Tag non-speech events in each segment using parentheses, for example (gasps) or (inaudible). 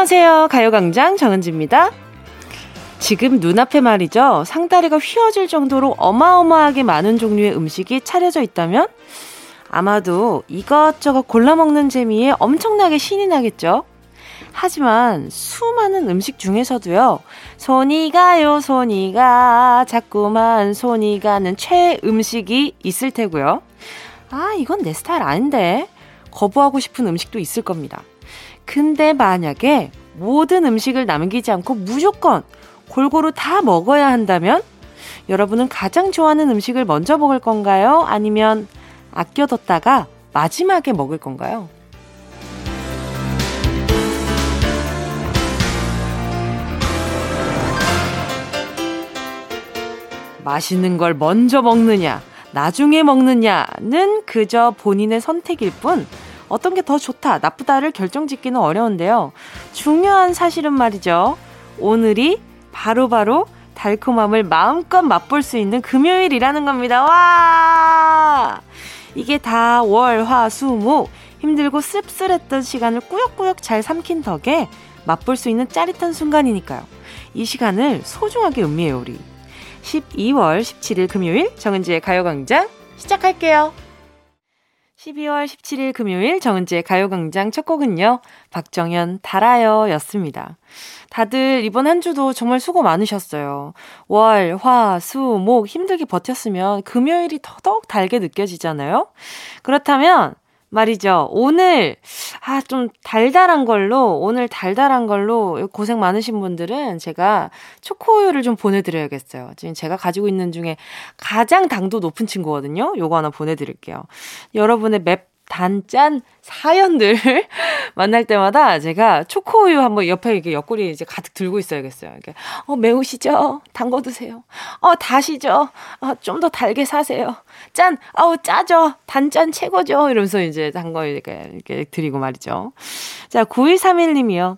안녕하세요. 가요광장 정은지입니다. 지금 눈앞에 말이죠. 상다리가 휘어질 정도로 어마어마하게 많은 종류의 음식이 차려져 있다면 아마도 이것저것 골라 먹는 재미에 엄청나게 신이 나겠죠. 하지만 수많은 음식 중에서도요, 손이 가요, 손이 가, 자꾸만 손이 가는 최 음식이 있을 테고요. 아, 이건 내 스타일 아닌데. 거부하고 싶은 음식도 있을 겁니다. 근데 만약에 모든 음식을 남기지 않고 무조건 골고루 다 먹어야 한다면 여러분은 가장 좋아하는 음식을 먼저 먹을 건가요? 아니면 아껴뒀다가 마지막에 먹을 건가요? 맛있는 걸 먼저 먹느냐, 나중에 먹느냐는 그저 본인의 선택일 뿐 어떤 게 더 좋다, 나쁘다를 결정짓기는 어려운데요. 중요한 사실은 말이죠. 오늘이 바로바로 바로 달콤함을 마음껏 맛볼 수 있는 금요일이라는 겁니다. 와! 이게 다 월, 화, 수, 목 힘들고 씁쓸했던 시간을 꾸역꾸역 잘 삼킨 덕에 맛볼 수 있는 짜릿한 순간이니까요. 이 시간을 소중하게 음미해요, 우리. 12월 17일 금요일 정은지의 가요광장 시작할게요. 12월 17일 금요일 정은지의 가요광장 첫 곡은요. 박정현 달아요 였습니다. 다들 이번 한 주도 정말 수고 많으셨어요. 월, 화, 수, 목 힘들게 버텼으면 금요일이 더더욱 달게 느껴지잖아요. 그렇다면 말이죠. 오늘, 아, 좀 달달한 걸로, 오늘 달달한 걸로 고생 많으신 분들은 제가 초코우유를 좀 보내드려야겠어요. 지금 제가 가지고 있는 중에 가장 당도 높은 친구거든요. 요거 하나 보내드릴게요. 여러분의 맵 단짠 사연들 (laughs) 만날 때마다 제가 초코우유 한번 옆에 이렇게 옆구리 이제 가득 들고 있어야겠어요. 이렇게 어 매우시죠? 담궈 드세요. 어 다시죠? 어, 좀 더 달게 사세요. 짠, 아우 짜죠? 단짠 최고죠? 이러면서 이제 담궈 이렇게 이렇게 드리고 말이죠. 자 9131님이요.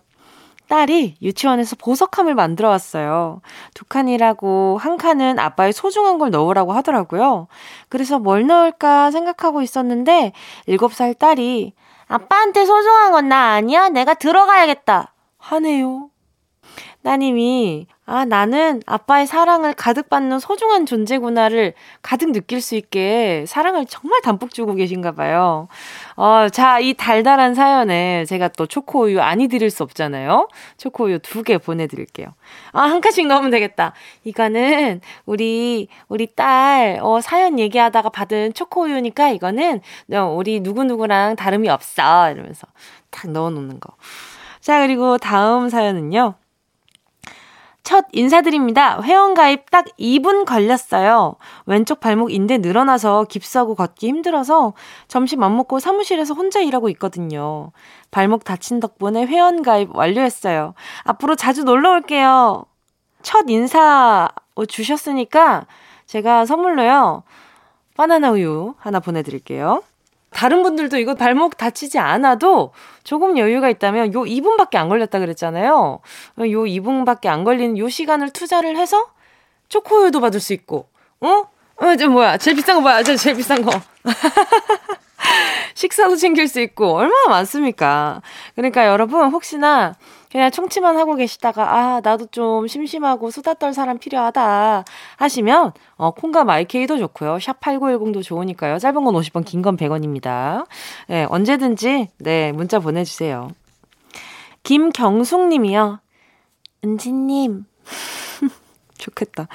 딸이 유치원에서 보석함을 만들어 왔어요. 두 칸이라고 한 칸은 아빠의 소중한 걸 넣으라고 하더라고요. 그래서 뭘 넣을까 생각하고 있었는데 7살 딸이 아빠한테 소중한 건 나 아니야? 내가 들어가야겠다. 하네요. 따님이 아, 나는 아빠의 사랑을 가득 받는 소중한 존재구나를 가득 느낄 수 있게 사랑을 정말 담뿍 주고 계신가 봐요. 어, 자, 이 달달한 사연에 제가 또 초코우유 아니 드릴 수 없잖아요. 초코우유 두 개 보내드릴게요. 아, 한 칸씩 넣으면 되겠다. 이거는 우리, 우리 딸, 어, 사연 얘기하다가 받은 초코우유니까 이거는 우리 누구누구랑 다름이 없어. 이러면서 탁 넣어 놓는 거. 자, 그리고 다음 사연은요. 첫 인사드립니다. 회원가입 딱 2분 걸렸어요. 왼쪽 발목 인대 늘어나서 깁스하고 걷기 힘들어서 점심 안 먹고 사무실에서 혼자 일하고 있거든요. 발목 다친 덕분에 회원가입 완료했어요. 앞으로 자주 놀러 올게요. 첫 인사 주셨으니까 제가 선물로요. 바나나 우유 하나 보내드릴게요. 다른 분들도 이거 발목 다치지 않아도 조금 여유가 있다면 요 2분밖에 안 걸렸다 그랬잖아요. 요 2분밖에 안 걸리는 요 시간을 투자를 해서 초코우유도 받을 수 있고, 어? 어, 저 뭐야? 제일 비싼 거 뭐야? 저 제일 비싼 거. (laughs) 식사도 챙길 수 있고 얼마나 많습니까? 그러니까 여러분 혹시나 그냥 청취만 하고 계시다가 아 나도 좀 심심하고 수다 떨 사람 필요하다 하시면 어 콩과 마이케이도 좋고요. 샵 8910도 좋으니까요. 짧은 건 50원, 긴 건 100원입니다. 네, 언제든지 네, 문자 보내 주세요. 김경숙 님이요. 은지 님. (laughs) 좋겠다.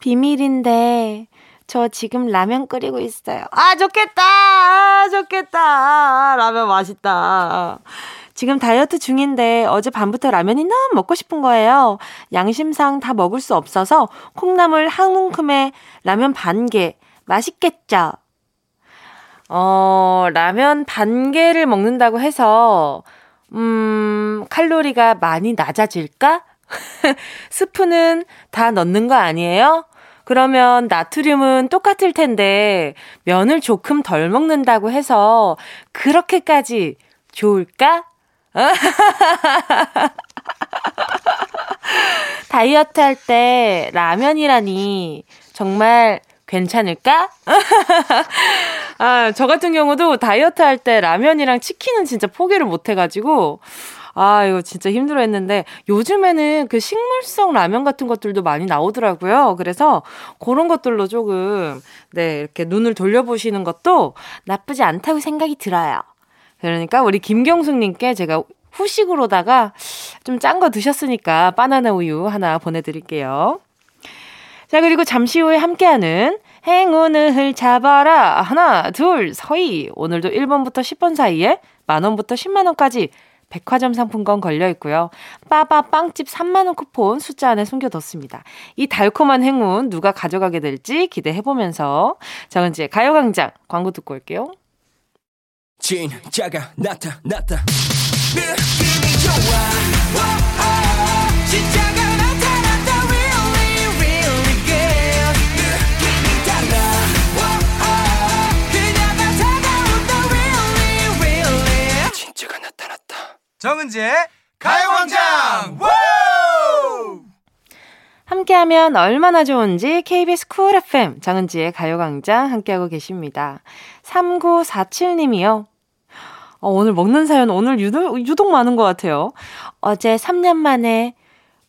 비밀인데 저 지금 라면 끓이고 있어요. 아, 좋겠다! 아, 좋겠다! 아, 라면 맛있다. 지금 다이어트 중인데 어제 밤부터 라면이 너무 먹고 싶은 거예요. 양심상 다 먹을 수 없어서 콩나물 한 움큼에 라면 반 개. 맛있겠죠? 어, 라면 반 개를 먹는다고 해서, 음, 칼로리가 많이 낮아질까? (laughs) 스프는 다 넣는 거 아니에요? 그러면 나트륨은 똑같을 텐데 면을 조금 덜 먹는다고 해서 그렇게까지 좋을까? (laughs) 다이어트 할 때 라면이라니 정말 괜찮을까? (laughs) 아, 저 같은 경우도 다이어트 할 때 라면이랑 치킨은 진짜 포기를 못 해가지고, 아, 이거 진짜 힘들어 했는데 요즘에는 그 식물성 라면 같은 것들도 많이 나오더라고요. 그래서 그런 것들로 조금, 네, 이렇게 눈을 돌려보시는 것도 나쁘지 않다고 생각이 들어요. 그러니까 우리 김경숙님께 제가 후식으로다가 좀 짠 거 드셨으니까 바나나 우유 하나 보내드릴게요. 자, 그리고 잠시 후에 함께하는 행운을 잡아라. 하나, 둘, 서희. 오늘도 1번부터 10번 사이에 만원부터 10만원까지 백화점 상품권 걸려 있고요. 빠바 빵집 3만 원 쿠폰 숫자 안에 숨겨뒀습니다. 이 달콤한 행운 누가 가져가게 될지 기대해 보면서 정은지의 가요광장 광고 듣고 올게요. 진짜가 나타났다. 느낌이 좋아. 정은지의 가요광장 함께하면 얼마나 좋은지 KBS 쿨 FM 정은지의 가요광장 함께하고 계십니다. 3947님이요. 어, 오늘 먹는 사연 오늘 유독, 유독 많은 것 같아요. 어제 3년 만에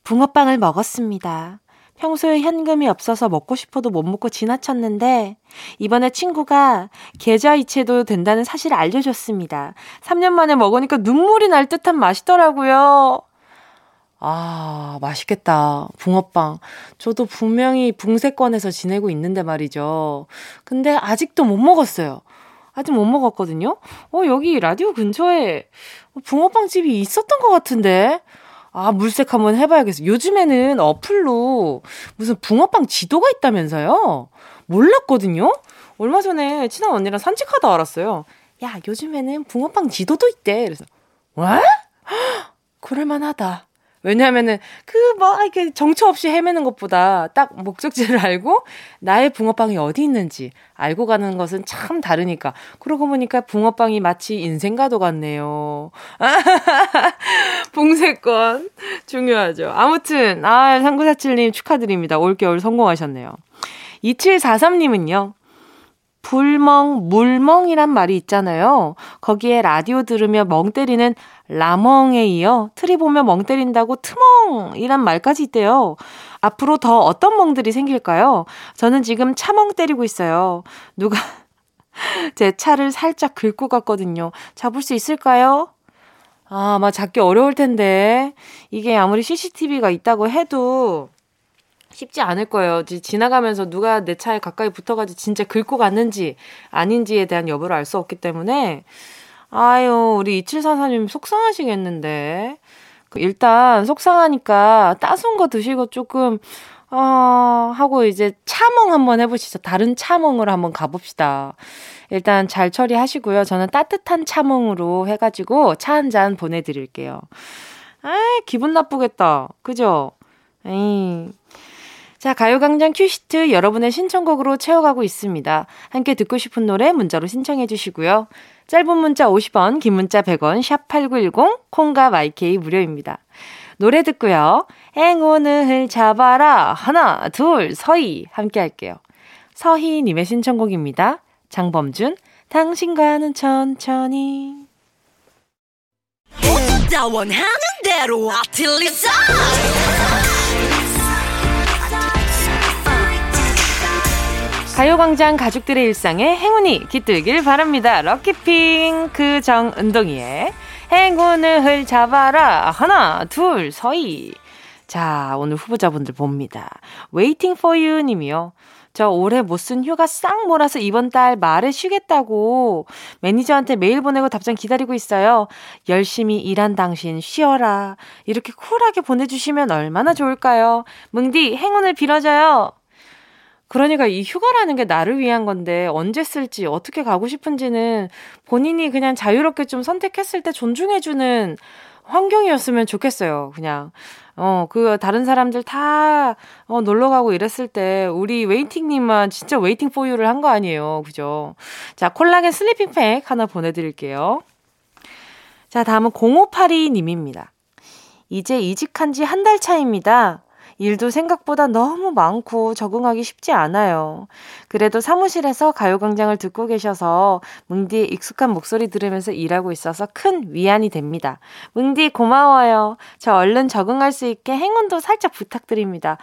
붕어빵을 먹었습니다. 평소에 현금이 없어서 먹고 싶어도 못 먹고 지나쳤는데 이번에 친구가 계좌 이체도 된다는 사실을 알려줬습니다. 3년 만에 먹으니까 눈물이 날 듯한 맛이더라고요. 아, 맛있겠다. 붕어빵. 저도 분명히 붕세권에서 지내고 있는데 말이죠. 근데 아직도 못 먹었어요. 아직 못 먹었거든요. 어, 여기 라디오 근처에 붕어빵 집이 있었던 것 같은데. 아, 물색 한번 해봐야겠어. 요즘에는 어플로 무슨 붕어빵 지도가 있다면서요? 몰랐거든요? 얼마 전에 친한 언니랑 산책하다 알았어요. 야, 요즘에는 붕어빵 지도도 있대. 그래서, 왜? (gasps) 그럴만하다. 왜냐하면은 그뭐 이렇게 정처 없이 헤매는 것보다 딱 목적지를 (laughs) 알고 나의 붕어빵이 어디 있는지 알고 가는 것은 참 다르니까 그러고 보니까 붕어빵이 마치 인생과도 같네요. (laughs) 봉쇄권 중요하죠. 아무튼 아 3947님 축하드립니다. 올겨울 성공하셨네요. 2743님은요. 불멍, 물멍이란 말이 있잖아요. 거기에 라디오 들으며 멍 때리는 라멍에 이어 트리 보며 멍 때린다고 트멍이란 말까지 있대요. 앞으로 더 어떤 멍들이 생길까요? 저는 지금 차멍 때리고 있어요. 누가 (laughs) 제 차를 살짝 긁고 갔거든요. 잡을 수 있을까요? 아, 아마 잡기 어려울 텐데. 이게 아무리 CCTV가 있다고 해도 쉽지 않을 거예요. 지나가면서 누가 내 차에 가까이 붙어가지고 진짜 긁고 갔는지 아닌지에 대한 여부를 알 수 없기 때문에 아유, 우리 2744님 속상하시겠는데. 그 일단 속상하니까 따순 거 드시고 조금 어, 하고 이제 차몽 한번 해보시죠. 다른 차몽으로 한번 가봅시다. 일단 잘 처리하시고요. 저는 따뜻한 차몽으로 해가지고 차 한 잔 보내드릴게요. 아 기분 나쁘겠다. 그죠? 에이. 자, 가요광장 큐시트 여러분의 신청곡으로 채워가고 있습니다. 함께 듣고 싶은 노래 문자로 신청해 주시고요. 짧은 문자 50원, 긴 문자 100원, 샵 8910, 콩과 마이케이 무료입니다. 노래 듣고요. 행운을 잡아라. 하나, 둘, 서희. 함께 할게요. 서희님의 신청곡입니다. 장범준, 당신과는 천천히. 원하는 대로 아틀리사 가요광장 가족들의 일상에 행운이 깃들길 바랍니다. 럭키핑크 정은동이의 행운을 잡아라. 하나, 둘, 서희. 자, 오늘 후보자분들 봅니다. Waiting for you 님이요. 저 올해 못 쓴 휴가 싹 몰아서 이번 달 말에 쉬겠다고 매니저한테 메일 보내고 답장 기다리고 있어요. 열심히 일한 당신 쉬어라. 이렇게 쿨하게 보내주시면 얼마나 좋을까요? 뭉디 행운을 빌어줘요. 그러니까 이 휴가라는 게 나를 위한 건데 언제 쓸지 어떻게 가고 싶은지는 본인이 그냥 자유롭게 좀 선택했을 때 존중해주는 환경이었으면 좋겠어요. 그냥. 어, 그, 다른 사람들 다, 어, 놀러 가고 이랬을 때, 우리 웨이팅님만 진짜 waiting for you를 한 거 아니에요. 그죠? 자, 콜라겐 sleeping 팩 하나 보내드릴게요. 자, 다음은 0582님입니다. 이제 이직한 지 한 달 차입니다. 일도 생각보다 너무 많고 적응하기 쉽지 않아요. 그래도 사무실에서 가요광장을 틀고 계셔서 뭉디의 익숙한 목소리 들으면서 일하고 있어서 큰 위안이 됩니다. 뭉디 고마워요. 저 얼른 적응할 수 있게 행운도 살짝 부탁드립니다.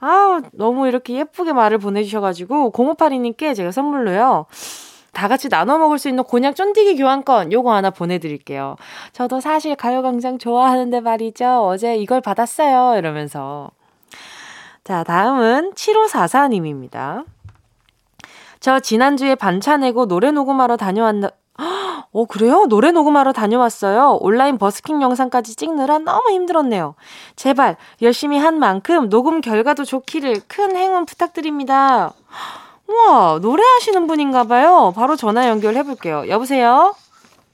아, 너무 이렇게 예쁘게 말을 보내주셔가지고 0582님께 제가 선물로요. 다 같이 나눠 먹을 수 있는 곤약 쫀디기 교환권 요거 하나 보내드릴게요. 저도 사실 가요광장 좋아하는데 말이죠. 어제 이걸 받았어요. 이러면서. 자, 다음은 7544님입니다. 저 지난주에 반차 내고 노래 녹음하러 다녀왔나, (gasps) 어, 그래요? 노래 녹음하러 다녀왔어요. 온라인 버스킹 영상까지 찍느라 너무 힘들었네요. 제발, 열심히 한 만큼 녹음 결과도 좋기를 큰 행운 부탁드립니다. (gasps) 우와, 노래하시는 분인가 봐요. 바로 전화 연결해 볼게요. 여보세요?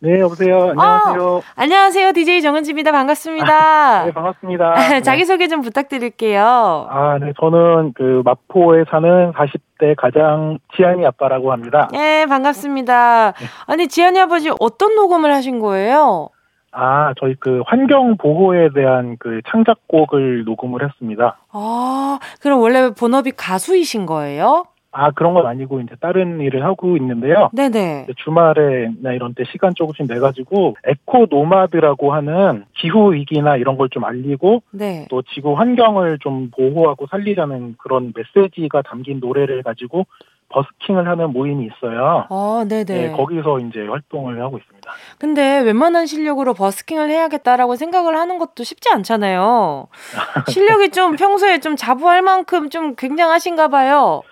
네, 여보세요. 안녕하세요. 어, 안녕하세요. DJ 정은지입니다. 반갑습니다. 네, 반갑습니다. (laughs) 자기소개 좀 부탁드릴게요. 아, 네. 저는 그 마포에 사는 40대 가장 지한이 아빠라고 합니다. 네, 반갑습니다. 네. 아니, 지한이 아버지 어떤 녹음을 하신 거예요? 아, 저희 그 환경 보호에 대한 그 창작곡을 녹음을 했습니다. 아, 그럼 원래 본업이 가수이신 거예요? 아 그런 건 아니고 이제 다른 일을 하고 있는데요. 네네. 주말에나 이런 때 시간 조금씩 내 가지고 에코 노마드라고 하는 기후 위기나 이런 걸 좀 알리고 네. 또 지구 환경을 좀 보호하고 살리자는 그런 메시지가 담긴 노래를 가지고 버스킹을 하는 모임이 있어요. 아, 네네. 네, 거기서 이제 활동을 하고 있습니다. 근데 웬만한 실력으로 버스킹을 해야겠다라고 생각을 하는 것도 쉽지 않잖아요. (laughs) 실력이 좀 평소에 좀 자부할 만큼 좀 굉장하신가 봐요.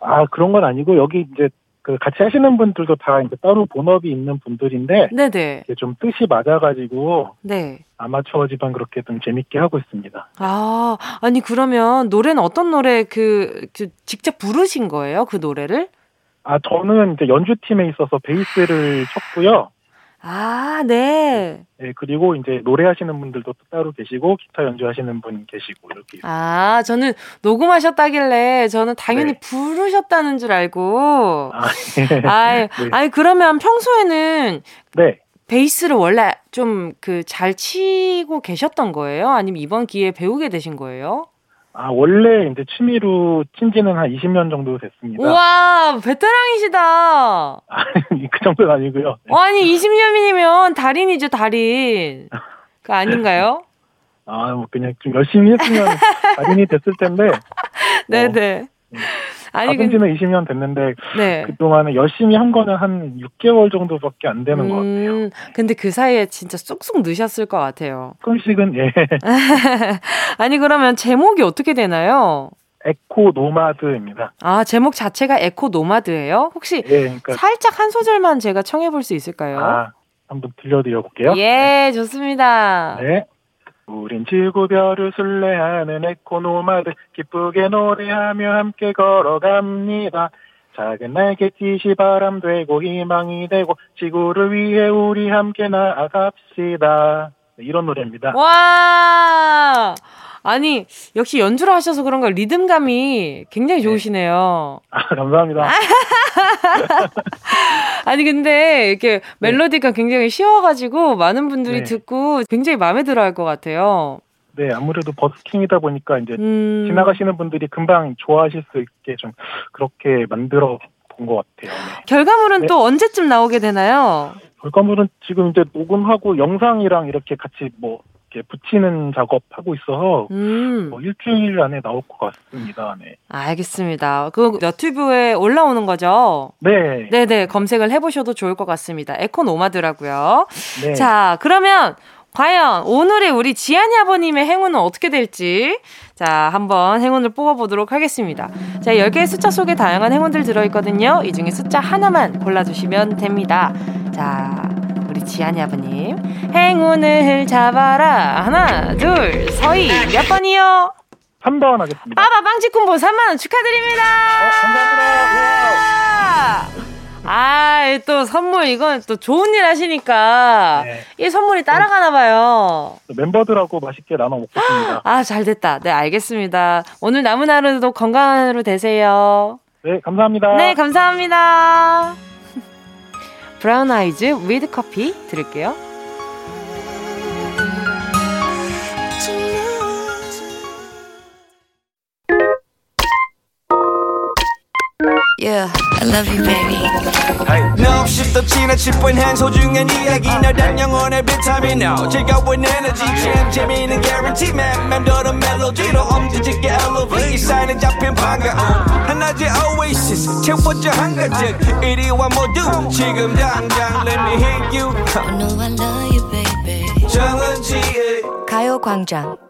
아 그런 건 아니고 여기 이제 그 같이 하시는 분들도 다 이제 따로 본업이 있는 분들인데 네네. 좀 뜻이 맞아가지고 네. 아마추어지만 그렇게 좀 재밌게 하고 있습니다. 아 아니 그러면 노래는 어떤 노래 그, 그 직접 부르신 거예요 그 노래를? 아 저는 이제 연주팀에 있어서 베이스를 쳤고요. 아, 네. 네, 그리고 이제 노래하시는 분들도 따로 계시고 기타 연주하시는 분 계시고 이렇게. 아, 저는 녹음하셨다길래 저는 당연히 네. 부르셨다는 줄 알고. 아, 네. 아이, 네. 아니 그러면 평소에는 네. 베이스를 원래 좀 그 잘 치고 계셨던 거예요? 아니면 이번 기회에 배우게 되신 거예요? 아, 원래 이제 취미로 친 지는 한 20년 정도 됐습니다. 와, 베테랑이시다. (laughs) 아니, 그 정도는 아니고요. 네. 아니, 20년이면 달인이죠, 달인. 그 아닌가요? 아, 뭐 그냥 좀 열심히 했으면 (laughs) 달인이 됐을 텐데. 네네. 어, 네. 네. 아니 근 지는 20년 됐는데 네. 그동안에 열심히 한 거는 한 6개월 정도밖에 안 되는 음, 것 같아요. 음, 근데 그 사이에 진짜 쏙쏙 넣으셨을 것 같아요. 조금씩은 예. (laughs) 아니 그러면 제목이 어떻게 되나요? eco nomad입니다. 아 제목 자체가 eco nomad예요? 혹시 예, 그러니까 살짝 한 소절만 제가 청해 볼 수 있을까요? 아 한번 들려드려 볼게요. 예, 네. 좋습니다. 네. 우린 지구별을 순례하는 eco nomad 기쁘게 노래하며 함께 걸어갑니다. 작은 날개짓이 바람 되고 희망이 되고 지구를 위해 우리 함께 나아갑시다. 네, 이런 노래입니다. 와! 아니, 역시 연주를 하셔서 그런가 리듬감이 굉장히 네. 좋으시네요. 아, 감사합니다. (laughs) 아니, 근데 이렇게 네. 멜로디가 굉장히 쉬워가지고 많은 분들이 네. 듣고 굉장히 마음에 들어 할 것 같아요. 네, 아무래도 버스킹이다 보니까 이제 음... 지나가시는 분들이 금방 좋아하실 수 있게 좀 그렇게 만들어 본 것 같아요. 네. 결과물은 네. 또 언제쯤 나오게 되나요? 결과물은 지금 이제 녹음하고 영상이랑 이렇게 같이 뭐 이렇게 붙이는 작업하고 있어서 음. 뭐 일주일 안에 나올 것 같습니다. 네. 알겠습니다. 그 너튜브에 올라오는 거죠? 네. 네네 검색을 해보셔도 좋을 것 같습니다. 에코노마드라고요. 네. 자 그러면 과연 오늘의 우리 지한이 아버님의 행운은 어떻게 될지 자 한번 행운을 뽑아보도록 하겠습니다. 자 10개의 숫자 속에 다양한 행운들 들어있거든요. 이 중에 숫자 하나만 골라주시면 됩니다. 자 우리 지한이 아버님. 행운을 잡아라. 하나, 둘, 서희. 몇 번이요? 3번 하겠습니다. 빠바 빵치콤보 3만원 축하드립니다. 어, 감사합니다. 아, 또 선물, 이건 또 좋은 일 하시니까 네. 이 선물이 따라가나 봐요. 멤버들하고 맛있게 나눠 먹겠습니다. (gasps) 아, 잘 됐다. 네, 알겠습니다. 오늘 남은 하루도 건강한 하루 되세요. 네, 감사합니다. 네, 감사합니다. 브라운 아이즈 위드 커피 들을게요. Yeah, I love you, baby. No, shift the china chip when hands hold you and 이야기 너단 영혼의 비타민 now. 즐거운 에너지 jam 재미있는 guarantee man. 맴도는 멜로디로 엄지짓게 elevate. 사인은 잡힌 반가움. 하나의 oasis 채워져 한가득. 이리와 모두 지금 당장 let me hit you. I know I love you, baby. 정은지의 가요광장.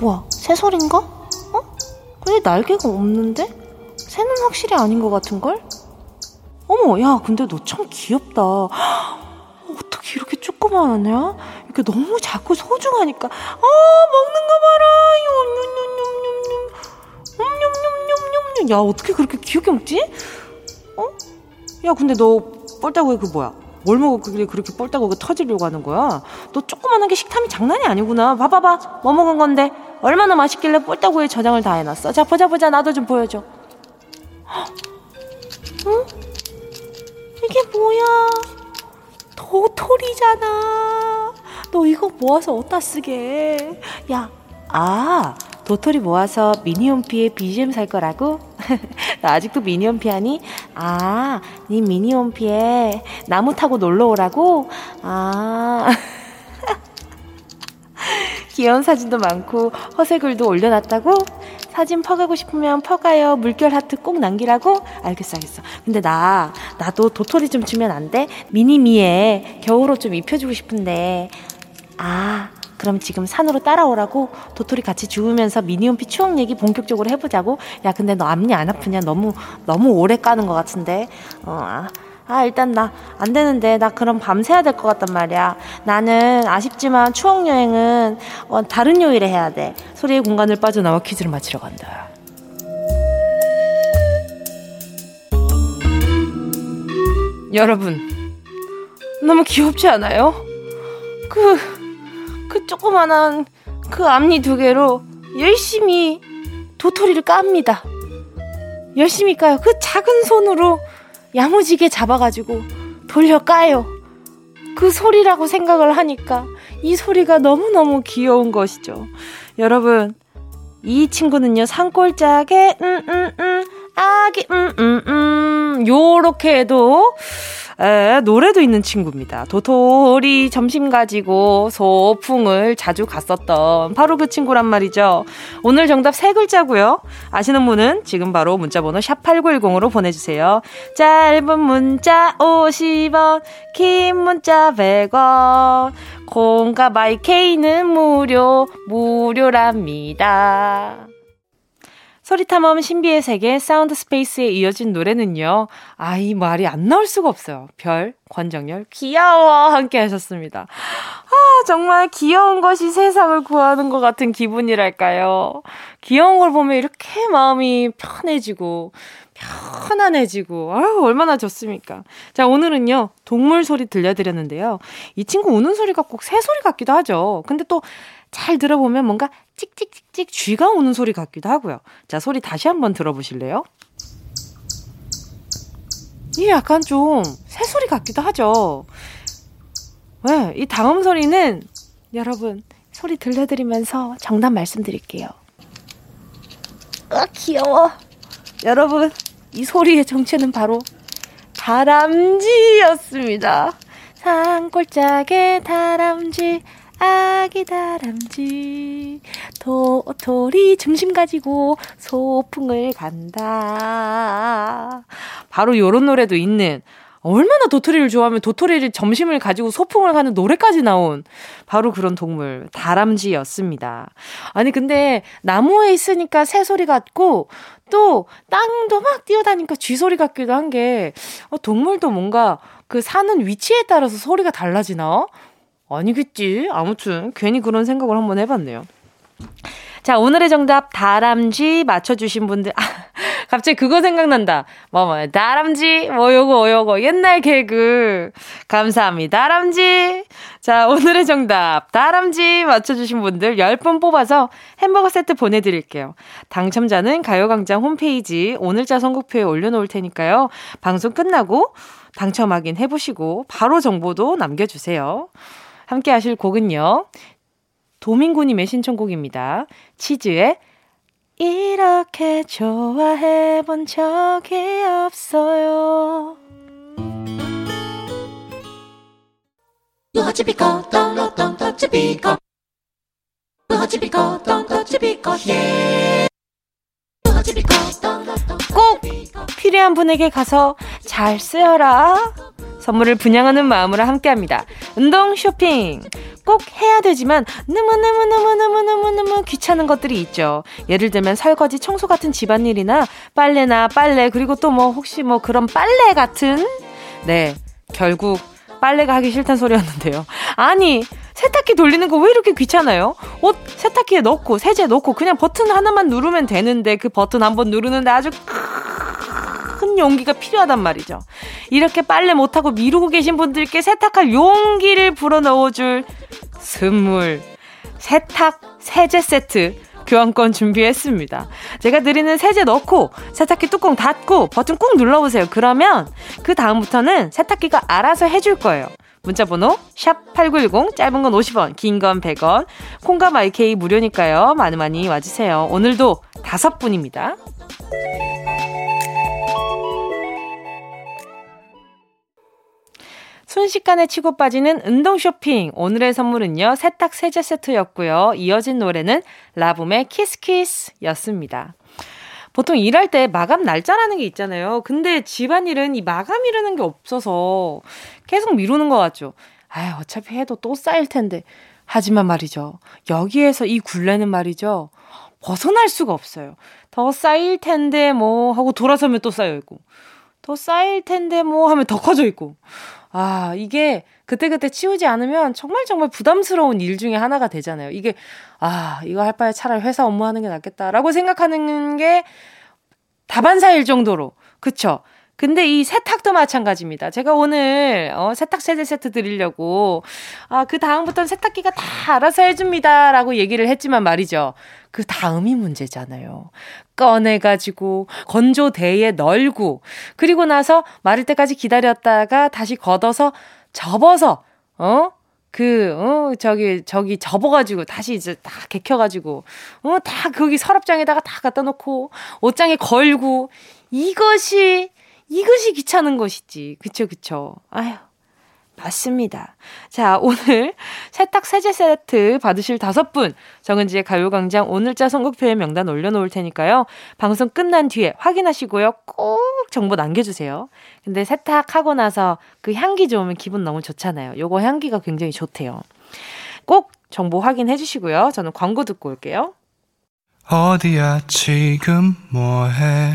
뭐야, 새소리인가? 어? 근데 날개가 없는데? 새는 확실히 아닌 것 같은걸? 어머, 야, 근데 너 참 귀엽다. (gasps) 어떻게 이렇게 조그만하냐? 이렇게 너무 작고 소중하니까. 아, 먹는 거 봐라. 냠냠냠냠냠. 야, 어떻게 그렇게 귀엽게 먹지? 어? 야, 근데 너 뻘따구에 그 뭐야? 뭘 먹었길래 그렇게 뻘따구가 터지려고 하는 거야? 너 조그만한 게 식탐이 장난이 아니구나. 봐봐봐. 뭐 먹은 건데? 얼마나 맛있길래 뻘따구에 저장을 다 해놨어? 자, 보자, 보자. 나도 좀 보여줘. 응? 이게 뭐야? 도토리잖아. 너 이거 모아서 어디다 쓰게? 야, 아, 도토리 모아서 미니홈피에 BGM 살 거라고? (laughs) 나 아직도 미니홈피 하니? 아, 네 미니홈피에 나무 타고 놀러 오라고? 아. (laughs) 귀여운 사진도 많고 허세글도 올려놨다고? 사진 퍼가고 싶으면 퍼가요. 물결 하트 꼭 남기라고? 알겠어, 알겠어. 근데 나, 나도 도토리 좀 주면 안 돼? 미니미에 겨울옷 좀 입혀주고 싶은데. 아, 그럼 지금 산으로 따라오라고 도토리 같이 주우면서 미니홈피 추억 얘기 본격적으로 해보자고. 야, 근데 너 앞니 안 아프냐? 너무, 너무 오래 까는 것 같은데. 어, 아. 아, 일단 나 안 되는데 나 그럼 밤새야 될 것 같단 말이야. 나는 아쉽지만 추억 여행은 어, 다른 요일에 해야 돼. 소리의 공간을 빠져나와 퀴즈를 맞히러 간다. 여러분, 너무 귀엽지 않아요? 그, 그 조그만한 그 앞니 두 개로 열심히 도토리를 깝니다. 열심히 까요. 그 작은 손으로 야무지게 잡아가지고 돌려 까요. 그 소리라고 생각을 하니까 이 소리가 너무너무 귀여운 것이죠. 여러분, 이 친구는요, 산골짜기, 음, 음, 음, 아기, 음, 음, 음, 요렇게 해도 에, 노래도 있는 친구입니다. 도토리 점심 가지고 소풍을 자주 갔었던 바로 그 친구란 말이죠. 오늘 정답 세 글자고요. 아시는 분은 지금 바로 문자번호 샵 8910으로 보내주세요. 짧은 문자 50원, 긴 문자 100원, 콩과 마이케이는 무료, 무료랍니다. 소리탐험 신비의 세계 사운드 스페이스에 이어진 노래는요. 아, 이 말이 안 나올 수가 없어요. 별, 권정열, 귀여워! 함께 하셨습니다. 아, 정말 귀여운 것이 세상을 구하는 것 같은 기분이랄까요. 귀여운 걸 보면 이렇게 마음이 편해지고, 편안해지고, 아유, 얼마나 좋습니까. 자, 오늘은요, 동물 소리 들려드렸는데요. 이 친구 우는 소리가 꼭 새 소리 같기도 하죠. 근데 또 잘 들어보면 뭔가 찍찍찍찍 쥐가 우는 소리 같기도 하고요. 자, 소리 다시 한번 들어보실래요? 이게 약간 좀 새 소리 같기도 하죠. 네, 이 다음 소리는 여러분 소리 들려드리면서 정답 말씀드릴게요. 아, 귀여워. 여러분, 이 소리의 정체는 바로 다람쥐였습니다. 산골짜기 다람쥐 아기 다람쥐 도토리 중심 가지고 소풍을 간다. 바로 요런 노래도 있는 얼마나 도토리를 좋아하면 도토리를 점심을 가지고 소풍을 가는 노래까지 나온 바로 그런 동물, 다람쥐였습니다. 아니, 근데 나무에 있으니까 새소리 같고, 또 땅도 막 뛰어다니까 쥐소리 같기도 한 게, 어, 동물도 뭔가 그 사는 위치에 따라서 소리가 달라지나? 아니겠지. 아무튼, 괜히 그런 생각을 한번 해봤네요. 자, 오늘의 정답 다람쥐 맞춰주신 분들. 아, (laughs) 갑자기 그거 생각난다. 뭐, 뭐, 다람쥐, 뭐, 요거, 요거. 옛날 개그. 감사합니다. 다람쥐. 자, 오늘의 정답. 다람쥐 맞춰주신 분들 10분 뽑아서 햄버거 세트 보내드릴게요. 당첨자는 가요광장 홈페이지 오늘자 선곡표에 올려놓을 테니까요. 방송 끝나고 당첨 확인 해보시고 바로 정보도 남겨주세요. 함께 하실 곡은요. 도민구님의 신청곡입니다. 치즈의 이렇게 좋아해 본 적이 없어요. 꼭 필요한 분에게 가서 잘 쓰여라. 선물을 분양하는 마음으로 함께합니다. 운동 쇼핑 꼭 해야 되지만 너무너무너무너무너무너무 귀찮은 것들이 있죠. 예를 들면 설거지, 청소 같은 집안일이나 빨래나 빨래 그리고 또 뭐 혹시 뭐 그런 빨래 같은 네 결국 빨래가 하기 싫다는 소리였는데요. 아니 세탁기 돌리는 거 왜 이렇게 귀찮아요? 옷 세탁기에 넣고 세제 넣고 그냥 버튼 하나만 누르면 되는데 그 버튼 한번 누르는데 아주 큰 용기가 필요하단 말이죠. 이렇게 빨래 못하고 미루고 계신 분들께 세탁할 용기를 불어넣어줄 선물. 세탁 세제 세트. 교환권 준비했습니다. 제가 드리는 세제 넣고 세탁기 뚜껑 닫고 버튼 꾹 눌러보세요. 그러면 그 다음부터는 세탁기가 알아서 해줄 거예요. 문자번호 샵8910 짧은 건 50원 긴 건 100원 콩과 마이케이 무료니까요. 많이 많이 와주세요. 오늘도 다섯 분입니다. 순식간에 치고 빠지는 운동 쇼핑. 오늘의 선물은요, 세탁 세제 세트였고요. 이어진 노래는 라붐의 Kiss Kiss 였습니다. 보통 일할 때 마감 날짜라는 게 있잖아요. 근데 집안일은 이 마감 이라는 게 없어서 계속 미루는 것 같죠. 아 어차피 해도 또 쌓일 텐데. 하지만 말이죠. 여기에서 이 굴레는 말이죠. 벗어날 수가 없어요. 더 쌓일 텐데 뭐 하고 돌아서면 또 쌓여 있고. 더 쌓일 텐데 뭐 하면 더 커져 있고. 아, 이게 그때그때 치우지 않으면 정말 정말 부담스러운 일 중에 하나가 되잖아요. 이게, 아, 이거 할 바에 차라리 회사 업무하는 게 낫겠다라고 생각하는 게 다반사일 정도로. 그쵸? 근데 이 세탁도 마찬가지입니다. 제가 오늘 어, 세탁 세제 세트 드리려고 아, 그 다음부터는 세탁기가 다 알아서 해줍니다라고 얘기를 했지만 말이죠. 그 다음이 문제잖아요. 꺼내가지고 건조대에 널고 그리고 나서 마를 때까지 기다렸다가 다시 걷어서 접어서 어? 그, 어, 저기, 저기 접어가지고, 다시 이제 다 개켜가지고, 어, 다 거기 서랍장에다가 다 갖다 놓고, 옷장에 걸고, 이것이 이것이 귀찮은 것이지. 그쵸, 그쵸. 아휴. 맞습니다. 자, 오늘 (laughs) 세탁 세제 세트 받으실 다섯 분 정은지의 가요광장 오늘자 선곡표에 명단 올려놓을 테니까요. 방송 끝난 뒤에 확인하시고요. 꼭 정보 남겨주세요. 근데 세탁하고 나서 그 향기 좋으면 기분 너무 좋잖아요. 요거 향기가 굉장히 좋대요. 꼭 정보 확인해 주시고요. 저는 광고 듣고 올게요. 어디야 지금 뭐해?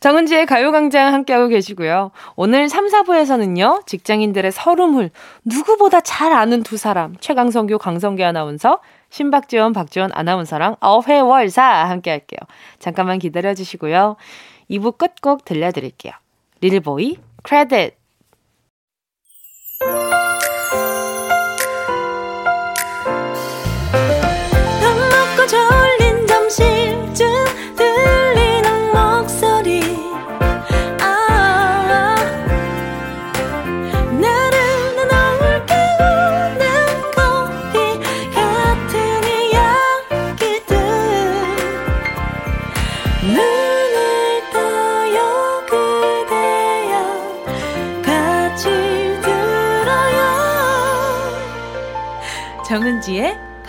정은지의 가요광장 함께하고 계시고요. 오늘 3, 4부에서는요, 직장인들의 서름을 누구보다 잘 아는 두 사람, 최강성규, 강성규 아나운서, 신박지원, 박지원 아나운서랑 어회월사 함께 할게요. 잠깐만 기다려 주시고요. 2부 끝곡 들려드릴게요. 릴보이, 크레딧.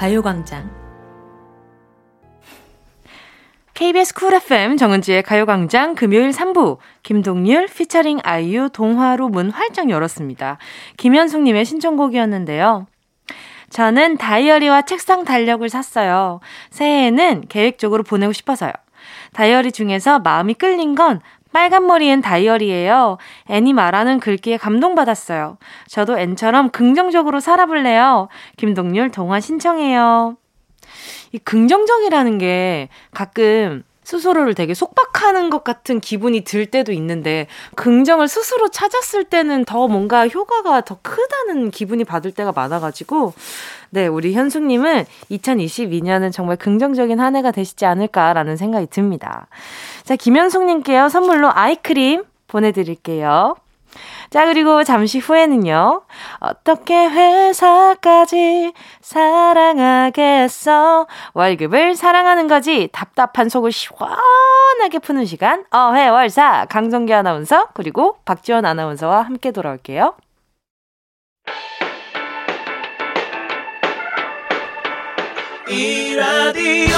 가요광장. KBS Cool FM 정은지의 가요광장 금요일 3부 김동률 피처링 아이유 동화로 문 활짝 열었습니다. 김현숙님의 신청곡이었는데요. 저는 다이어리와 책상 달력을 샀어요. 새해에는 계획적으로 보내고 싶어서요. 다이어리 중에서 마음이 끌린 건 빨간 머리 앤 다이어리예요. 앤이 말하는 글귀에 감동받았어요. 저도 앤처럼 긍정적으로 살아볼래요. 김동률 동화 신청해요. 이 긍정적이라는 게 가끔 스스로를 되게 속박하는 것 같은 기분이 들 때도 있는데 긍정을 스스로 찾았을 때는 더 뭔가 효과가 더 크다는 기분이 받을 때가 많아가지고 네 우리 현숙님은 2022년은 정말 긍정적인 한 해가 되시지 않을까라는 생각이 듭니다. 자 김현숙님께요 선물로 아이크림 보내드릴게요. 자, 그리고 잠시 후에는요. 어떻게 회사까지 사랑하겠어? 월급을 사랑하는 거지. 답답한 속을 시원하게 푸는 시간. 어회월사. 강성기 아나운서, 그리고 박지원 아나운서와 함께 돌아올게요. 이 라디오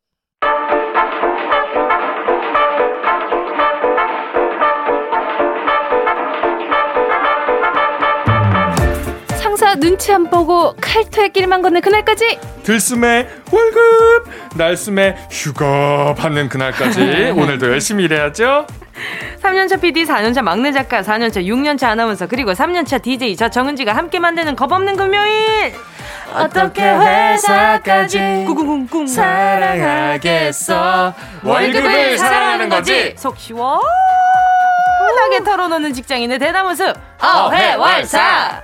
눈치 안 보고 칼퇴 길만 걷는 그날까지. 들숨에 월급 날숨에 휴가 받는 그날까지. (laughs) 오늘도 열심히 일해야죠. 3년차 PD, 4년차 막내 작가, 4년차, 6년차 아나운서, 그리고 3년차 DJ 저 정은지가 함께 만드는 겁없는 금요일! 어떻게 회사까지 꿍꿍꿍 사랑하겠어 월급을 사랑하는 거지 속 시원하게 털어놓는 직장인의 대나무 숲 어회월사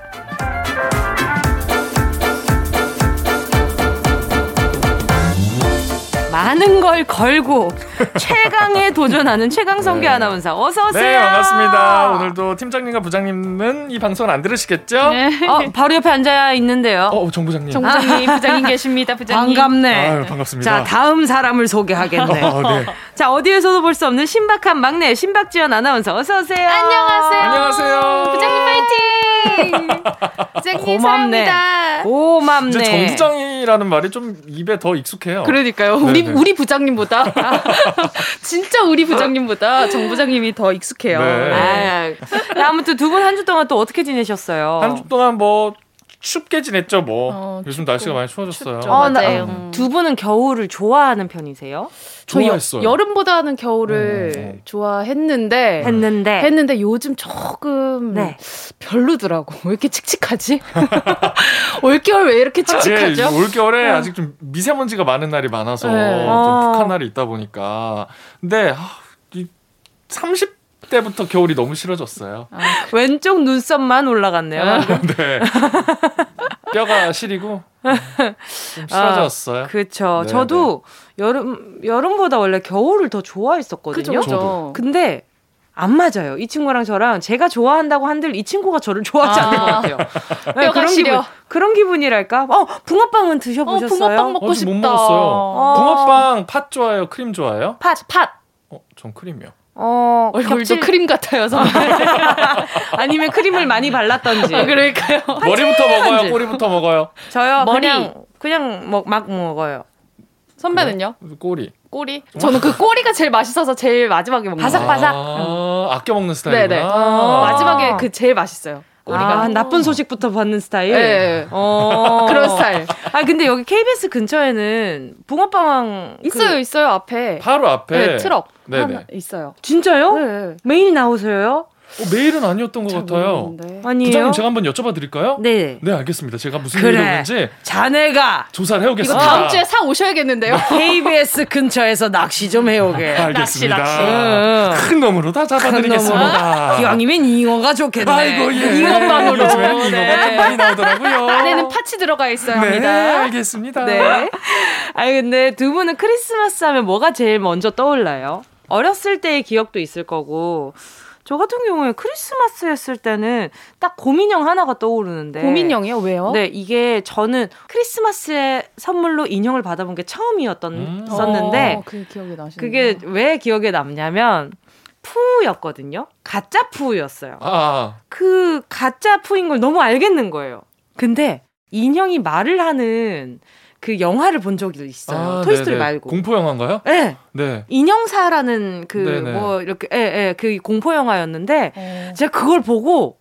많은 걸 걸고 최강에 도전하는 최강성규 네. 아나운서 어서 오세요. 네 반갑습니다. 오늘도 팀장님과 부장님은 이 방송을 안 들으시겠죠? 네. 어, 바로 옆에 앉아 있는데요. 어 정 부장님. 정 부장님 부장님 계십니다. 부장님. 반갑네. 아유, 반갑습니다. 자 다음 사람을 소개하겠네. 어, 네. 자 어디에서도 볼 수 없는 신박한 막내 신박지연 아나운서 어서 오세요. 안녕하세요. 안녕하세요. 부장님 파이팅. (laughs) 부장님 고맙네. 사랑합니다. 고맙네. 이제 정 부장이라는 말이 좀 입에 더 익숙해요. 그러니까요. 네네. 우리 우리 부장님보다 (laughs) (laughs) 진짜 우리 부장님보다 정 부장님이 더 익숙해요. 네. 아, 아무튼 두 분 한 주 동안 또 어떻게 지내셨어요? 한 주 동안 뭐 춥게 지냈죠, 뭐. 어, 요즘 춥고, 날씨가 많이 추워졌어요. 춥죠, 어, 나, 음. 두 분은 겨울을 좋아하는 편이세요? 좋아했어요. 여, 름보다는 겨울을 음. 좋아했는데 했는데 했는데 요즘 조금 네. 별로더라고. 왜 이렇게 칙칙하지? (laughs) 올겨울 왜 이렇게 칙칙하죠? 예, 올겨울에 어. 아직 좀 미세먼지가 많은 날이 많아서 네. 좀 어. 푹한 날이 있다 보니까 근데 아, 30 때부터 겨울이 너무 싫어졌어요. 아, 왼쪽 눈썹만 올라갔네요. 아, 네. (laughs) 뼈가 시리고 좀 싫어졌어요. 아, 그렇죠. 저도 네. 여름 여름보다 원래 겨울을 더 좋아했었거든요. 그쵸, 근데 안 맞아요. 이 친구랑 저랑 제가 좋아한다고 한들 이 친구가 저를 좋아하지 않는 것 같아요. (laughs) 네, 그런 시려. 기분, 그런 기분이랄까? 어, 붕어빵은 드셔보셨어요? 어, 붕어빵 먹고 싶다. 못 먹었어요. 어. 붕어빵 팥 좋아해요? 크림 좋아해요? 팥, 팥. 어, 전 크림이요. 어, 얼굴도 겹칠... 크림 같아요, 선배. (laughs) 아니면 크림을 많이 발랐던지. 아, 그러니까요. (laughs) 머리부터 먹어요, 꼬리부터 먹어요? 저요, 머리. 그냥, 그냥 먹, 막 먹어요. 선배는요? 그래? 꼬리. 꼬리? 저는 그 꼬리가 제일 맛있어서 제일 마지막에 먹는 바삭바삭. 아, 아껴 먹는 스타일이구나. 네네. 아~ 마지막에 그 제일 맛있어요. 꼬리가 아, 나쁜 소식부터 받는 스타일. 네. 어. (laughs) 그런 스타일. 아 근데 여기 KBS 근처에는 붕어빵 있어요, 그... 있어요 앞에. 바로 앞에. 네, 트럭. 네네. 있어요. 진짜요? 네. 매일 나오세요? 어, 메일은 아니었던 것 같아요. 아니에요. 부장님 제가 한번 여쭤봐 드릴까요? 네. 네, 알겠습니다. 제가 무슨 그래. 일이었는지 자네가 조사를 이거 해오겠습니다. 다음 주에 사 오셔야겠는데요. KBS 근처에서 낚시 좀 해오게. (laughs) 알겠습니다. 낚시, 낚시. 큰 놈으로 다 잡아드리겠습니다. 기왕이면 잉어가 좋겠네. 아이고 예. 잉어빵으로. 요즘에는 잉어가 네. 좀 많이 나오더라고요. 안에는 파츠 들어가 있어야 네, 합니다. 알겠습니다. 네. 아니 근데 두 분은 크리스마스 하면 뭐가 제일 먼저 떠올라요? 어렸을 때의 기억도 있을 거고 저 같은 경우에 크리스마스 했을 때는 딱 고민형 하나가 떠오르는데 고민형이요? 왜요? 네, 이게 저는 크리스마스에 선물로 인형을 받아본 게 처음이었던었는데 어, 그게 기억이 나시네요. 그게 왜 기억에 남냐면 푸였거든요. 가짜 푸였어요. 아, 그 가짜 푸인 걸 너무 알겠는 거예요. 근데 인형이 말을 하는 그 영화를 본 적이 있어요. 아, 토이스토리 네네. 말고. 공포 영화인가요? 네. 네. 인형사라는 그. 뭐 이렇게 예, 예, 그 공포 영화였는데 어. 제가 그걸 보고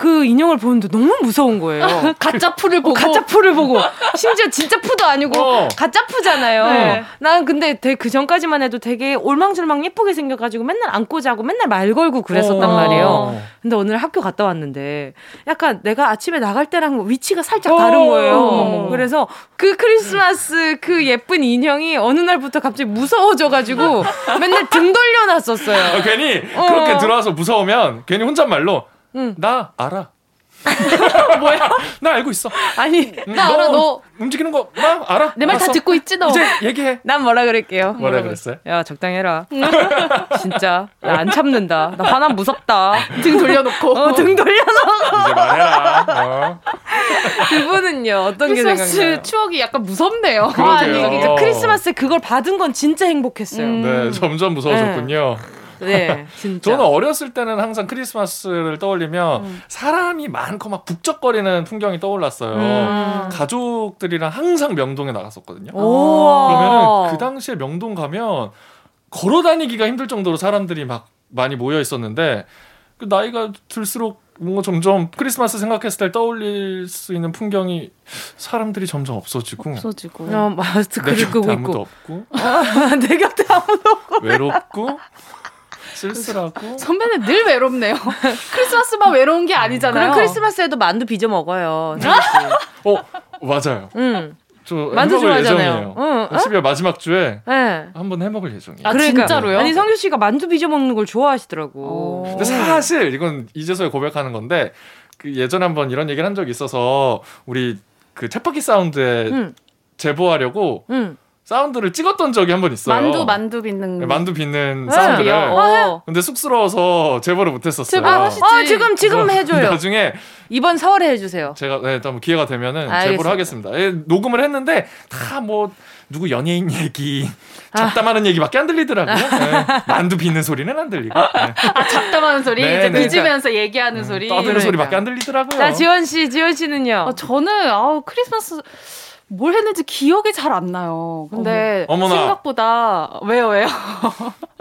그 인형을 보는데 너무 무서운 거예요. (laughs) 가짜 풀을 보고 가짜 푸를 보고 심지어 진짜 푸도 아니고 어. 가짜 푸잖아요. 네. 난 근데 되게 그 전까지만 해도 되게 올망졸망 예쁘게 생겨가지고 맨날 안고 자고 맨날 말 걸고 그랬었단 어. 말이에요. 근데 오늘 학교 갔다 왔는데 약간 내가 아침에 나갈 때랑 위치가 살짝 다른 어. 거예요. 그래서 그 크리스마스 그 예쁜 인형이 어느 날부터 갑자기 무서워져가지고 맨날 등 돌려놨었어요. 어, 괜히 어. 그렇게 들어와서 무서우면 괜히 혼잣말로 응. 나 알아. (laughs) 뭐야? 나 알고 있어. 아니 응, 나 알아, 너. 움직이는 거 나 알아. 내 말 다. 듣고 있지 너. 이제 얘기해. 난 뭐라 그럴게요. 뭐라 그랬어요? 야 적당히 해라. (laughs) 진짜 나 안 참는다. 나 화나 무섭다. (laughs) 등 돌려놓고. 어, 등 돌려놓고. 이제 말해라. 어. 두 분은요 어떤 게 크리스마스 생각나요? 추억이 약간 무섭네요. 그러게요. 아니 이제 크리스마스 그걸 받은 건 진짜 행복했어요. 음. 네, 점점 무서워졌군요. 네, (laughs) 진짜. 저는 어렸을 때는 항상 크리스마스를 떠올리면 음. 사람이 많고 막 북적거리는 풍경이 떠올랐어요. 음. 가족들이랑 항상 명동에 나갔었거든요. 오. 그러면은 그 당시에 명동 가면 걸어 다니기가 힘들 정도로 사람들이 막 많이 모여 있었는데 그 나이가 들수록 뭔가 점점 크리스마스 생각했을 때 떠올릴 수 있는 풍경이 사람들이 점점 없어지고 없어지고. 어, 마스크를 내 끄고 곁에 아무도 있고. 없고 (laughs) 내 곁에 아무도 없고. 외롭고 쓸쓸하고 선배는 늘 외롭네요. (laughs) 크리스마스만 외로운 게 아니잖아요. 그럼 크리스마스에도 만두 빚어 먹어요. 어 맞아요. 응. 저 만두 좋아하잖아요. 응. 어? 12월 마지막 주에 네. 한번 해먹을 예정이에요. 아, 진짜로요? 아니 성규 씨가 만두 빚어 먹는 걸 좋아하시더라고. 근데 사실 이건 이제서야 고백하는 건데 그 예전에 한번 이런 얘기를 한 적이 있어서 우리 그 챗바퀴 사운드에 응. 제보하려고 응. 사운드를 찍었던 적이 한 번 있어요. 만두 만두 빚는 네, 만두 빚는 네. 사운드를. 어. 근데 쑥스러워서 제보를 못했었어요. 하시지. 아 지금 지금 해줘요. 나중에 이번 4월에 해주세요. 제가 네, 또 기회가 되면은 알겠습니다. 제보를 하겠습니다. 예, 녹음을 했는데 다 뭐 누구 연예인 얘기, 잡담하는 얘기밖에 안 들리더라고요. 네, 만두 빚는 소리는 안 들리고 네. 아, 잡담하는 소리, 네, 이제 네. 빚으면서 얘기하는 소리. 떠드는 그러니까. 소리밖에 안 들리더라고요. 자 지원 씨, 지원 씨는요. 아, 저는 아우 크리스마스 뭘 했는지 기억이 잘 안 나요. 근데 어머. 생각보다 왜요 왜요?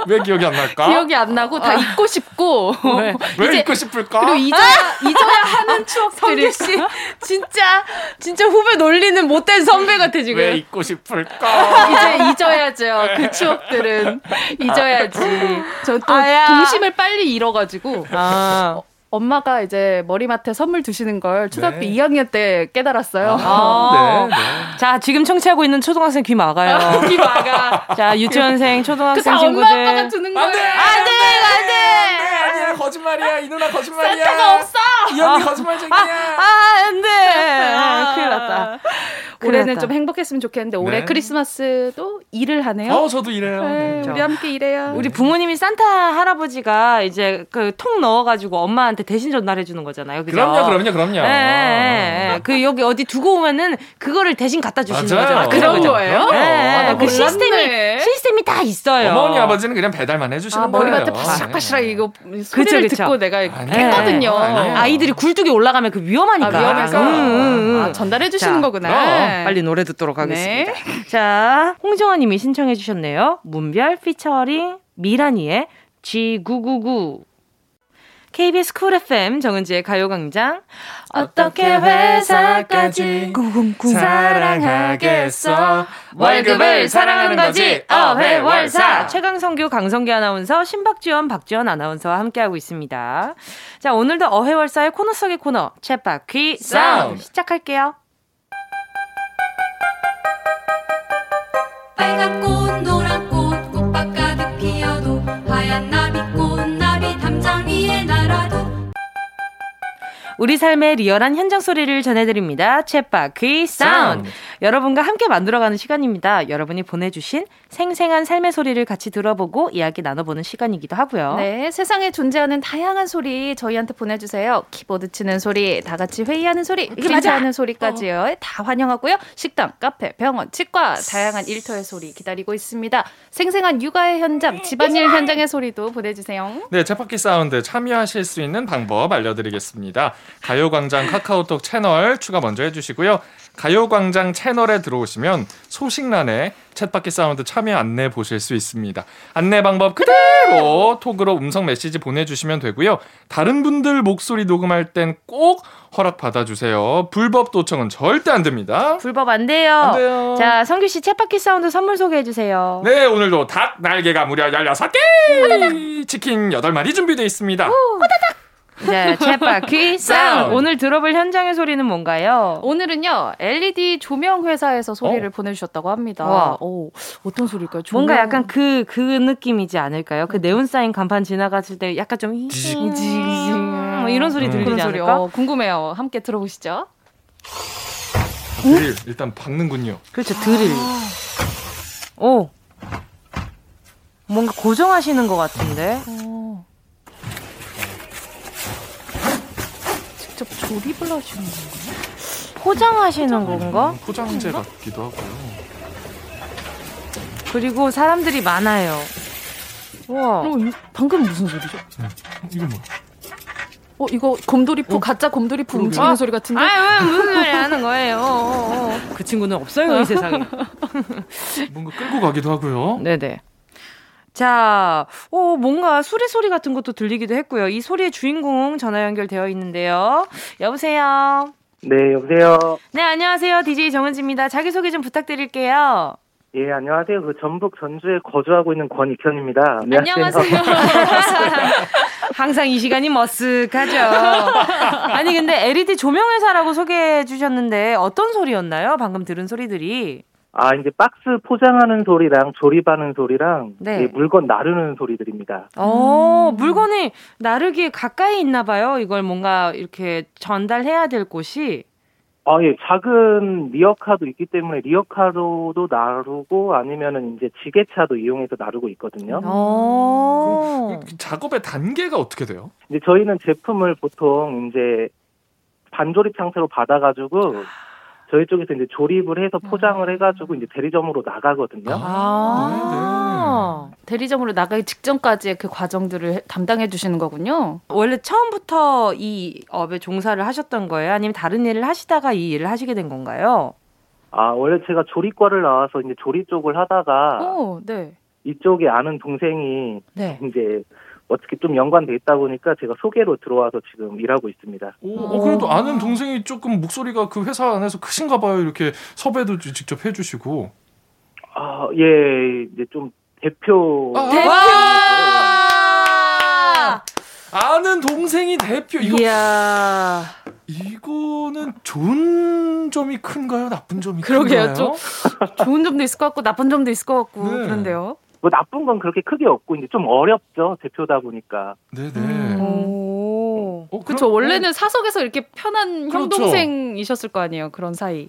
왜 기억이 안 날까? 기억이 안 나고 다 잊고 싶고 왜? 왜 잊고 싶을까? 그리고 잊어야 잊어야 하는 추억들이 씨 진짜 진짜 후배 놀리는 못된 선배 같아 지금. 왜 잊고 싶을까? 이제 잊어야죠. 그 추억들은 잊어야지. 저또 아야. 동심을 빨리 잃어가지고 아. 엄마가 이제 머리맡에 선물 두시는 걸 초등학교 네. 2학년 때 깨달았어요. 아. 네, 네. 자 지금 청취하고 있는 초등학생 귀 막아요. 귀 막아. 자 유치원생, 초등학생 그다 엄마 친구들. 아빠가 주는 거예요. 안 돼 안 돼 안 돼. 아니야 거짓말이야 이 누나 거짓말이야 센터가 없어. 이 언니 거짓말쟁이야 아 안돼. 아, 큰일 났다. 올해는. 좀 행복했으면 좋겠는데 올해 네. 크리스마스도 일을 하네요. 어 저도 이래요 네, 네. 우리 함께 일해요. 우리 부모님이 산타 할아버지가 이제 그 통 넣어가지고 엄마한테 대신 전달해 주는 거잖아요. 그죠? 그럼요 그럼요 그럼요 예, 예, 예. 그 여기 어디 두고 오면은 그거를 대신 갖다 주시는 맞아요. 거죠. 아, 그런 그죠, 거예요? 예. 아, 나그 시스템이. 시스템이 다 있어요. 어머니 아버지는 그냥 배달만 해주시는 아, 거예요 머리맡에 바시락바시락 이거 소리를 그쵸, 그쵸. 듣고 내가. 했거든요. 아이들이 굴뚝에 올라가면 그 위험하니까. 아, 위험해서 음, 음, 음. 아, 전달해 주시는 자, 거구나. 그럼. 빨리 노래 듣도록 하겠습니다. 네. 자, 홍정아님이 신청해 주셨네요. 문별 피처링 미라니의 G999. KBS Cool FM 정은지의 가요광장. 어떻게 회사까지 쿵쿵쿵 사랑하겠어. 월급을 사랑하는 거지. 어회월사. 최강성규, 강성규 아나운서, 신박지원, 박지원 아나운서와 함께하고 있습니다. 자, 오늘도 어회월사의 코너 속의 코너, 챗바퀴 사운드 시작할게요. 우리 삶의 리얼한 현장 소리를 전해드립니다. 챗바퀴 사운드. 여러분과 함께 만들어가는 시간입니다. 여러분이 보내주신 생생한 삶의 소리를 같이 들어보고 이야기 나눠보는 시간이기도 하고요. 네, 세상에 존재하는 다양한 소리 저희한테 보내주세요. 키보드 치는 소리, 다 같이 회의하는 소리, 프린트하는 소리까지요. 어. 다 환영하고요. 식당, 카페, 병원, 치과, 다양한 일터의 소리 기다리고 있습니다. 생생한 육아의 현장, 집안일 현장의 소리도 보내주세요. 네, 챗바퀴 사운드 참여하실 수 있는 방법 알려드리겠습니다. 가요광장 카카오톡 채널 추가 먼저 해주시고요. 가요광장 채널에 들어오시면 소식란에 챗바퀴 사운드 참여 안내 보실 수 있습니다. 안내 방법 그대로 톡으로 음성 메시지 보내주시면 되고요. 다른 분들 목소리 녹음할 땐 꼭 허락 받아주세요. 불법 도청은 절대 안 됩니다. 불법 안 돼요. 안 돼요. 자, 성규 씨 챗바퀴 사운드 선물 소개해 주세요. 네, 오늘도 닭 날개가 무려 16개! 치킨 8마리 준비되어 있습니다. 호다닥! 네, 챗바퀴 사운드. 오늘 들어볼 현장의 소리는 뭔가요? 오늘은요, LED 조명 회사에서 소리를 어? 보내주셨다고 합니다. 와. 오, 어떤 소리일까요? 조명. 뭔가 약간 그, 그 느낌이지 않을까요? 그 네온사인 간판 지나갔을 때 약간 좀 뭐 이런 소리 음. 들리지 소리. 않을까? 어, 궁금해요. 함께 들어보시죠. 드릴 일단 박는군요. 그렇죠, 드릴. 오. 뭔가 고정하시는 것 같은데? 어. 직접 조립을 하시는 건가요? 포장하시는 건가? 음, 포장재 같기도 하고요. 그리고 사람들이 많아요. 우와. 어, 이- 방금 무슨 소리죠? 이거 뭐? 어, 이거 곰돌이푸, 가짜 곰돌이푸 움직이는 아, 소리 같은데? 아, 왜 무슨 소리 하는 거예요? 어, 어, 어. 그 친구는 없어요, 이 세상에. (laughs) 뭔가 끌고 가기도 하고요. 네네. 자, 오, 뭔가 수레 소리 같은 것도 들리기도 했고요. 이 소리의 주인공 전화 연결되어 있는데요. 여보세요. 네, 여보세요. 네, 안녕하세요. DJ 정은지입니다. 자기소개 좀 부탁드릴게요. 예, 안녕하세요. 그 전북 전주에 거주하고 있는 권익현입니다. 안녕하세요. (laughs) 항상 이 시간이 머쓱하죠. 아니, 근데 LED 조명회사라고 소개해 주셨는데 어떤 소리였나요? 방금 들은 소리들이. 아, 이제 박스 포장하는 소리랑 조립하는 소리랑 네. 예, 물건 나르는 소리들입니다. 어, 물건이 나르기에 가까이 있나 봐요. 이걸 뭔가 이렇게 전달해야 될 곳이. 아, 예, 작은 리어카도 있기 때문에 리어카로도 나르고 아니면은 이제 지게차도 이용해서 나르고 있거든요. 어. 그 작업의 단계가 어떻게 돼요? 이제 저희는 제품을 보통 이제 반조립 상태로 받아가지고 저희 쪽에서 이제 조립을 해서 포장을 해가지고 이제 대리점으로 나가거든요. 아. 대리점으로 나가기 직전까지의 그 과정들을 해- 담당해 주시는 거군요. 원래 처음부터 이 업에 종사를 하셨던 거예요? 아니면 다른 일을 하시다가 이 일을 하시게 된 건가요? 아, 원래 제가 조립과를 나와서 이제 조립 쪽을 하다가 오, 네. 이쪽에 아는 동생이 네. 이제 어떻게 좀 연관돼 있다 보니까 제가 소개로 들어와서 지금 일하고 있습니다. 오, 어, 그래도 아는 동생이 조금 목소리가 그 회사 안에서 크신가 봐요. 이렇게 섭외도 지- 직접 해주시고. 아, 예, 이제 좀 대표. 아, 와! 아는 동생이 대표. 이거 이야. 이거는 좋은 점이 큰가요? 나쁜 점이 그러게요. 큰가요? 좀 좋은 점도 있을 것 같고 나쁜 점도 있을 것 같고 네. 그런데요. 뭐 나쁜 건 그렇게 크게 없고 이제 좀 어렵죠 대표다 보니까. 네네. 음. 오. 어, 그렇죠. 원래는 사석에서 이렇게 편한 형 그렇죠. 동생이셨을 거 아니에요. 그런 사이.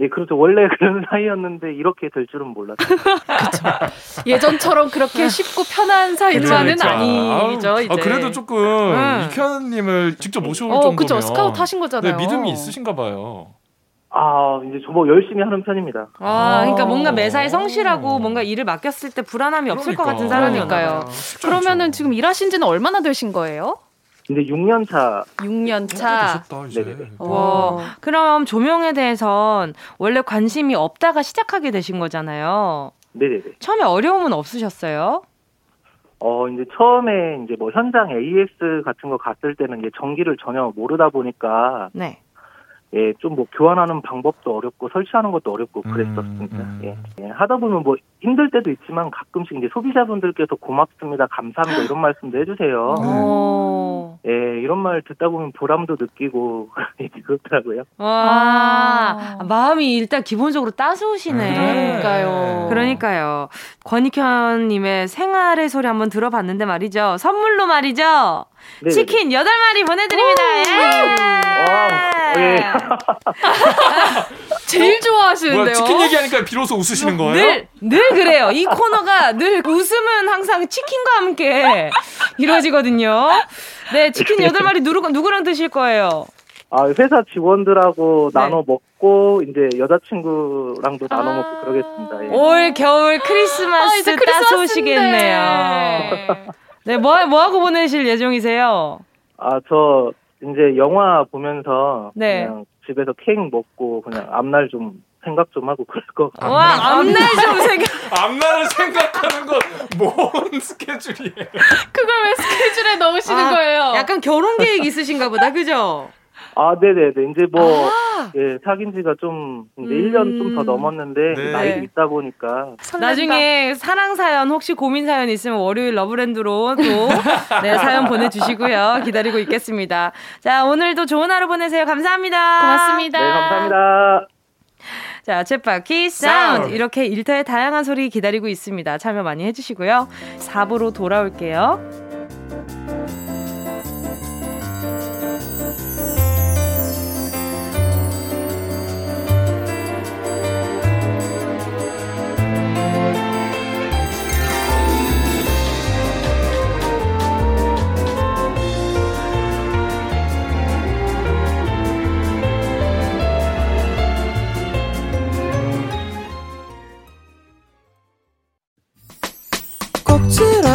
예, 그렇죠. 원래 (laughs) 그런 사이였는데 이렇게 될 줄은 몰랐어요. (laughs) 예전처럼 그렇게 쉽고 편한 사이만은. 아니죠. 아우, 이제. 아, 그래도 조금 응. 이현님을 직접 모셔올 어, 정도면 그죠. 스카우트 하신 거잖아요. 네, 믿음이 있으신가 봐요. 아, 이제 저뭐 열심히 하는 편입니다. 아, 그러니까 아. 뭔가 매사에 성실하고 뭔가 일을 맡겼을 때 불안함이 없을 것 같은 그러니까. 사람이니까요. 그러면은 지금 일하신 지는 얼마나 되신 거예요? 이제 6년 차. 6년 차. 되셨다 이제. 네네네. 와. 그럼 조명에 대해선 원래 관심이 없다가 시작하게 되신 거잖아요. 네네네. 처음에 어려움은 없으셨어요? 어, 이제 처음에 이제 뭐 현장 AS 같은 거 갔을 때는 이제 전기를 전혀 모르다 보니까 네. 예, 좀 뭐 교환하는 방법도 어렵고 설치하는 것도 어렵고 그랬었습니다. 음, 음. 예. 예, 하다 보면 뭐 힘들 때도 있지만 가끔씩 이제 소비자분들께서 고맙습니다, 감사합니다 이런 말씀도 해주세요. 오. 예, 이런 말 듣다 보면 보람도 느끼고 (laughs) 그렇더라고요. 와, 마음이 일단 기본적으로 따스우시네. 그러니까요. 그러니까요. 권익현님의 생활의 소리 한번 들어봤는데 말이죠. 선물로 말이죠. 네. 치킨 8마리 보내드립니다. 아, 예! 예. (laughs) 제일 좋아하시는데요. 뭐야 치킨 얘기하니까 비로소 웃으시는 거예요? 늘, 늘 그래요. 이 코너가 늘 웃음은 항상 치킨과 함께 이루어지거든요. 네, 치킨 8마리 누구, 누구랑 드실 거예요? 아, 회사 직원들하고 네. 나눠 먹고 이제 여자친구랑도 나눠 먹고 그러겠습니다. 예. 올 겨울 아, 크리스마스 크리스마스인데. 따스우시겠네요. (laughs) 네, 뭐, 뭐 하고 보내실 예정이세요? 아, 저 이제 영화 보면서 네. 그냥 집에서 케이크 먹고 그냥 앞날 좀 생각 좀 하고 그럴 것 같아요. 와, 앞날 좀 생각. (laughs) 앞날을 생각하는 건뭔 스케줄이에요? 그걸 왜 스케줄에 넣으시는 아, 거예요? 약간 결혼 계획 있으신가 보다, 그죠? 아, 네네네. 이제 뭐, 아. 예, 사귄 지가 좀, 이제 음. 1년 좀 더 넘었는데, 네. 나이도 있다 보니까. 나중에 사랑 사연 혹시 고민 사연 있으면 월요일 러브랜드로 또 네, 사연 보내주시고요. 기다리고 있겠습니다. 자 오늘도 좋은 하루 보내세요. 감사합니다. 고맙습니다. 네, 감사합니다. 자 챗바퀴 사운드 이렇게 일터의 다양한 소리 기다리고 있습니다. 참여 많이 해주시고요. 4부로 돌아올게요.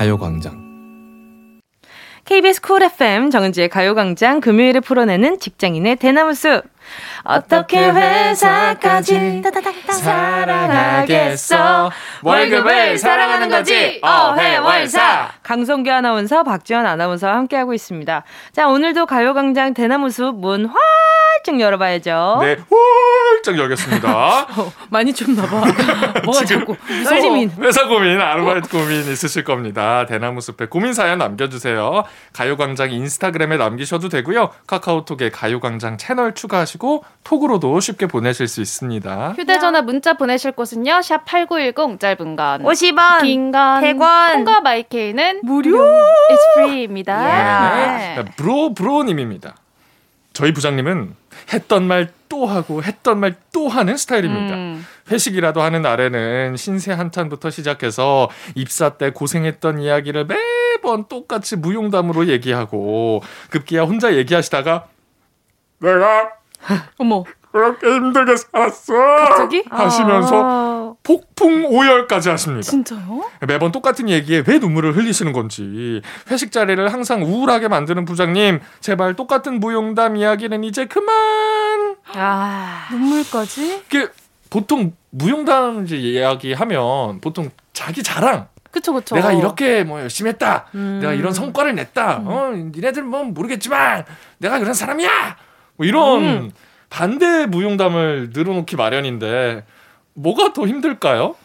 가요광장. KBS 쿨 FM 정은지의 가요광장 금요일에 풀어내는 직장인의 대나무숲. 어떻게 회사까지 사랑하겠어? 월급을 사랑하는 거지? 어회월사. 강성규 아나운서 박지원 아나운서와 함께하고 있습니다. 자 오늘도 가요광장 대나무숲 문 활짝 열어봐야죠. 네, 훌쩍 열겠습니다. (laughs) 많이 춥나 봐 (laughs) 뭐가 자꾸 어, 떨리민 회사 고민, 아르바이트 고민 있으실 겁니다. 대나무 숲에 고민 사연 남겨주세요. 가요광장 인스타그램에 남기셔도 되고요. 카카오톡에 가요광장 채널 추가하시고 톡으로도 쉽게 보내실 수 있습니다. 휴대전화 문자 보내실 곳은요. 샵 8910 짧은 건 50원 긴건 100원 콩과 마이케이는 무료 It's free입니다. 예. 네. 브로 브로님입니다. 저희 부장님은 했던 말 또 하고 했던 말 또 하는 스타일입니다. 음. 회식이라도 하는 날에는 신세 한탄부터 시작해서 입사 때 고생했던 이야기를 매번 똑같이 무용담으로 얘기하고 급기야 혼자 얘기하시다가 내가 어머. 그렇게 힘들게 살았어 갑자기? 하시면서 아. 폭풍 오열까지 하십니다. 진짜요? 매번 똑같은 얘기에 왜 눈물을 흘리시는 건지 회식 자리를 항상 우울하게 만드는 부장님 제발 똑같은 무용담 이야기는 이제 그만 아. 눈물까지? 이게 보통 무용담 이야기하면 보통 자기 자랑 그쵸 그쵸. 내가 이렇게 뭐 열심히 했다 음. 내가 이런 성과를 냈다 어 니네들 뭐 모르겠지만 내가 그런 사람이야 뭐 이런 음. 반대 무용담을 늘어놓기 마련인데 뭐가 더 힘들까요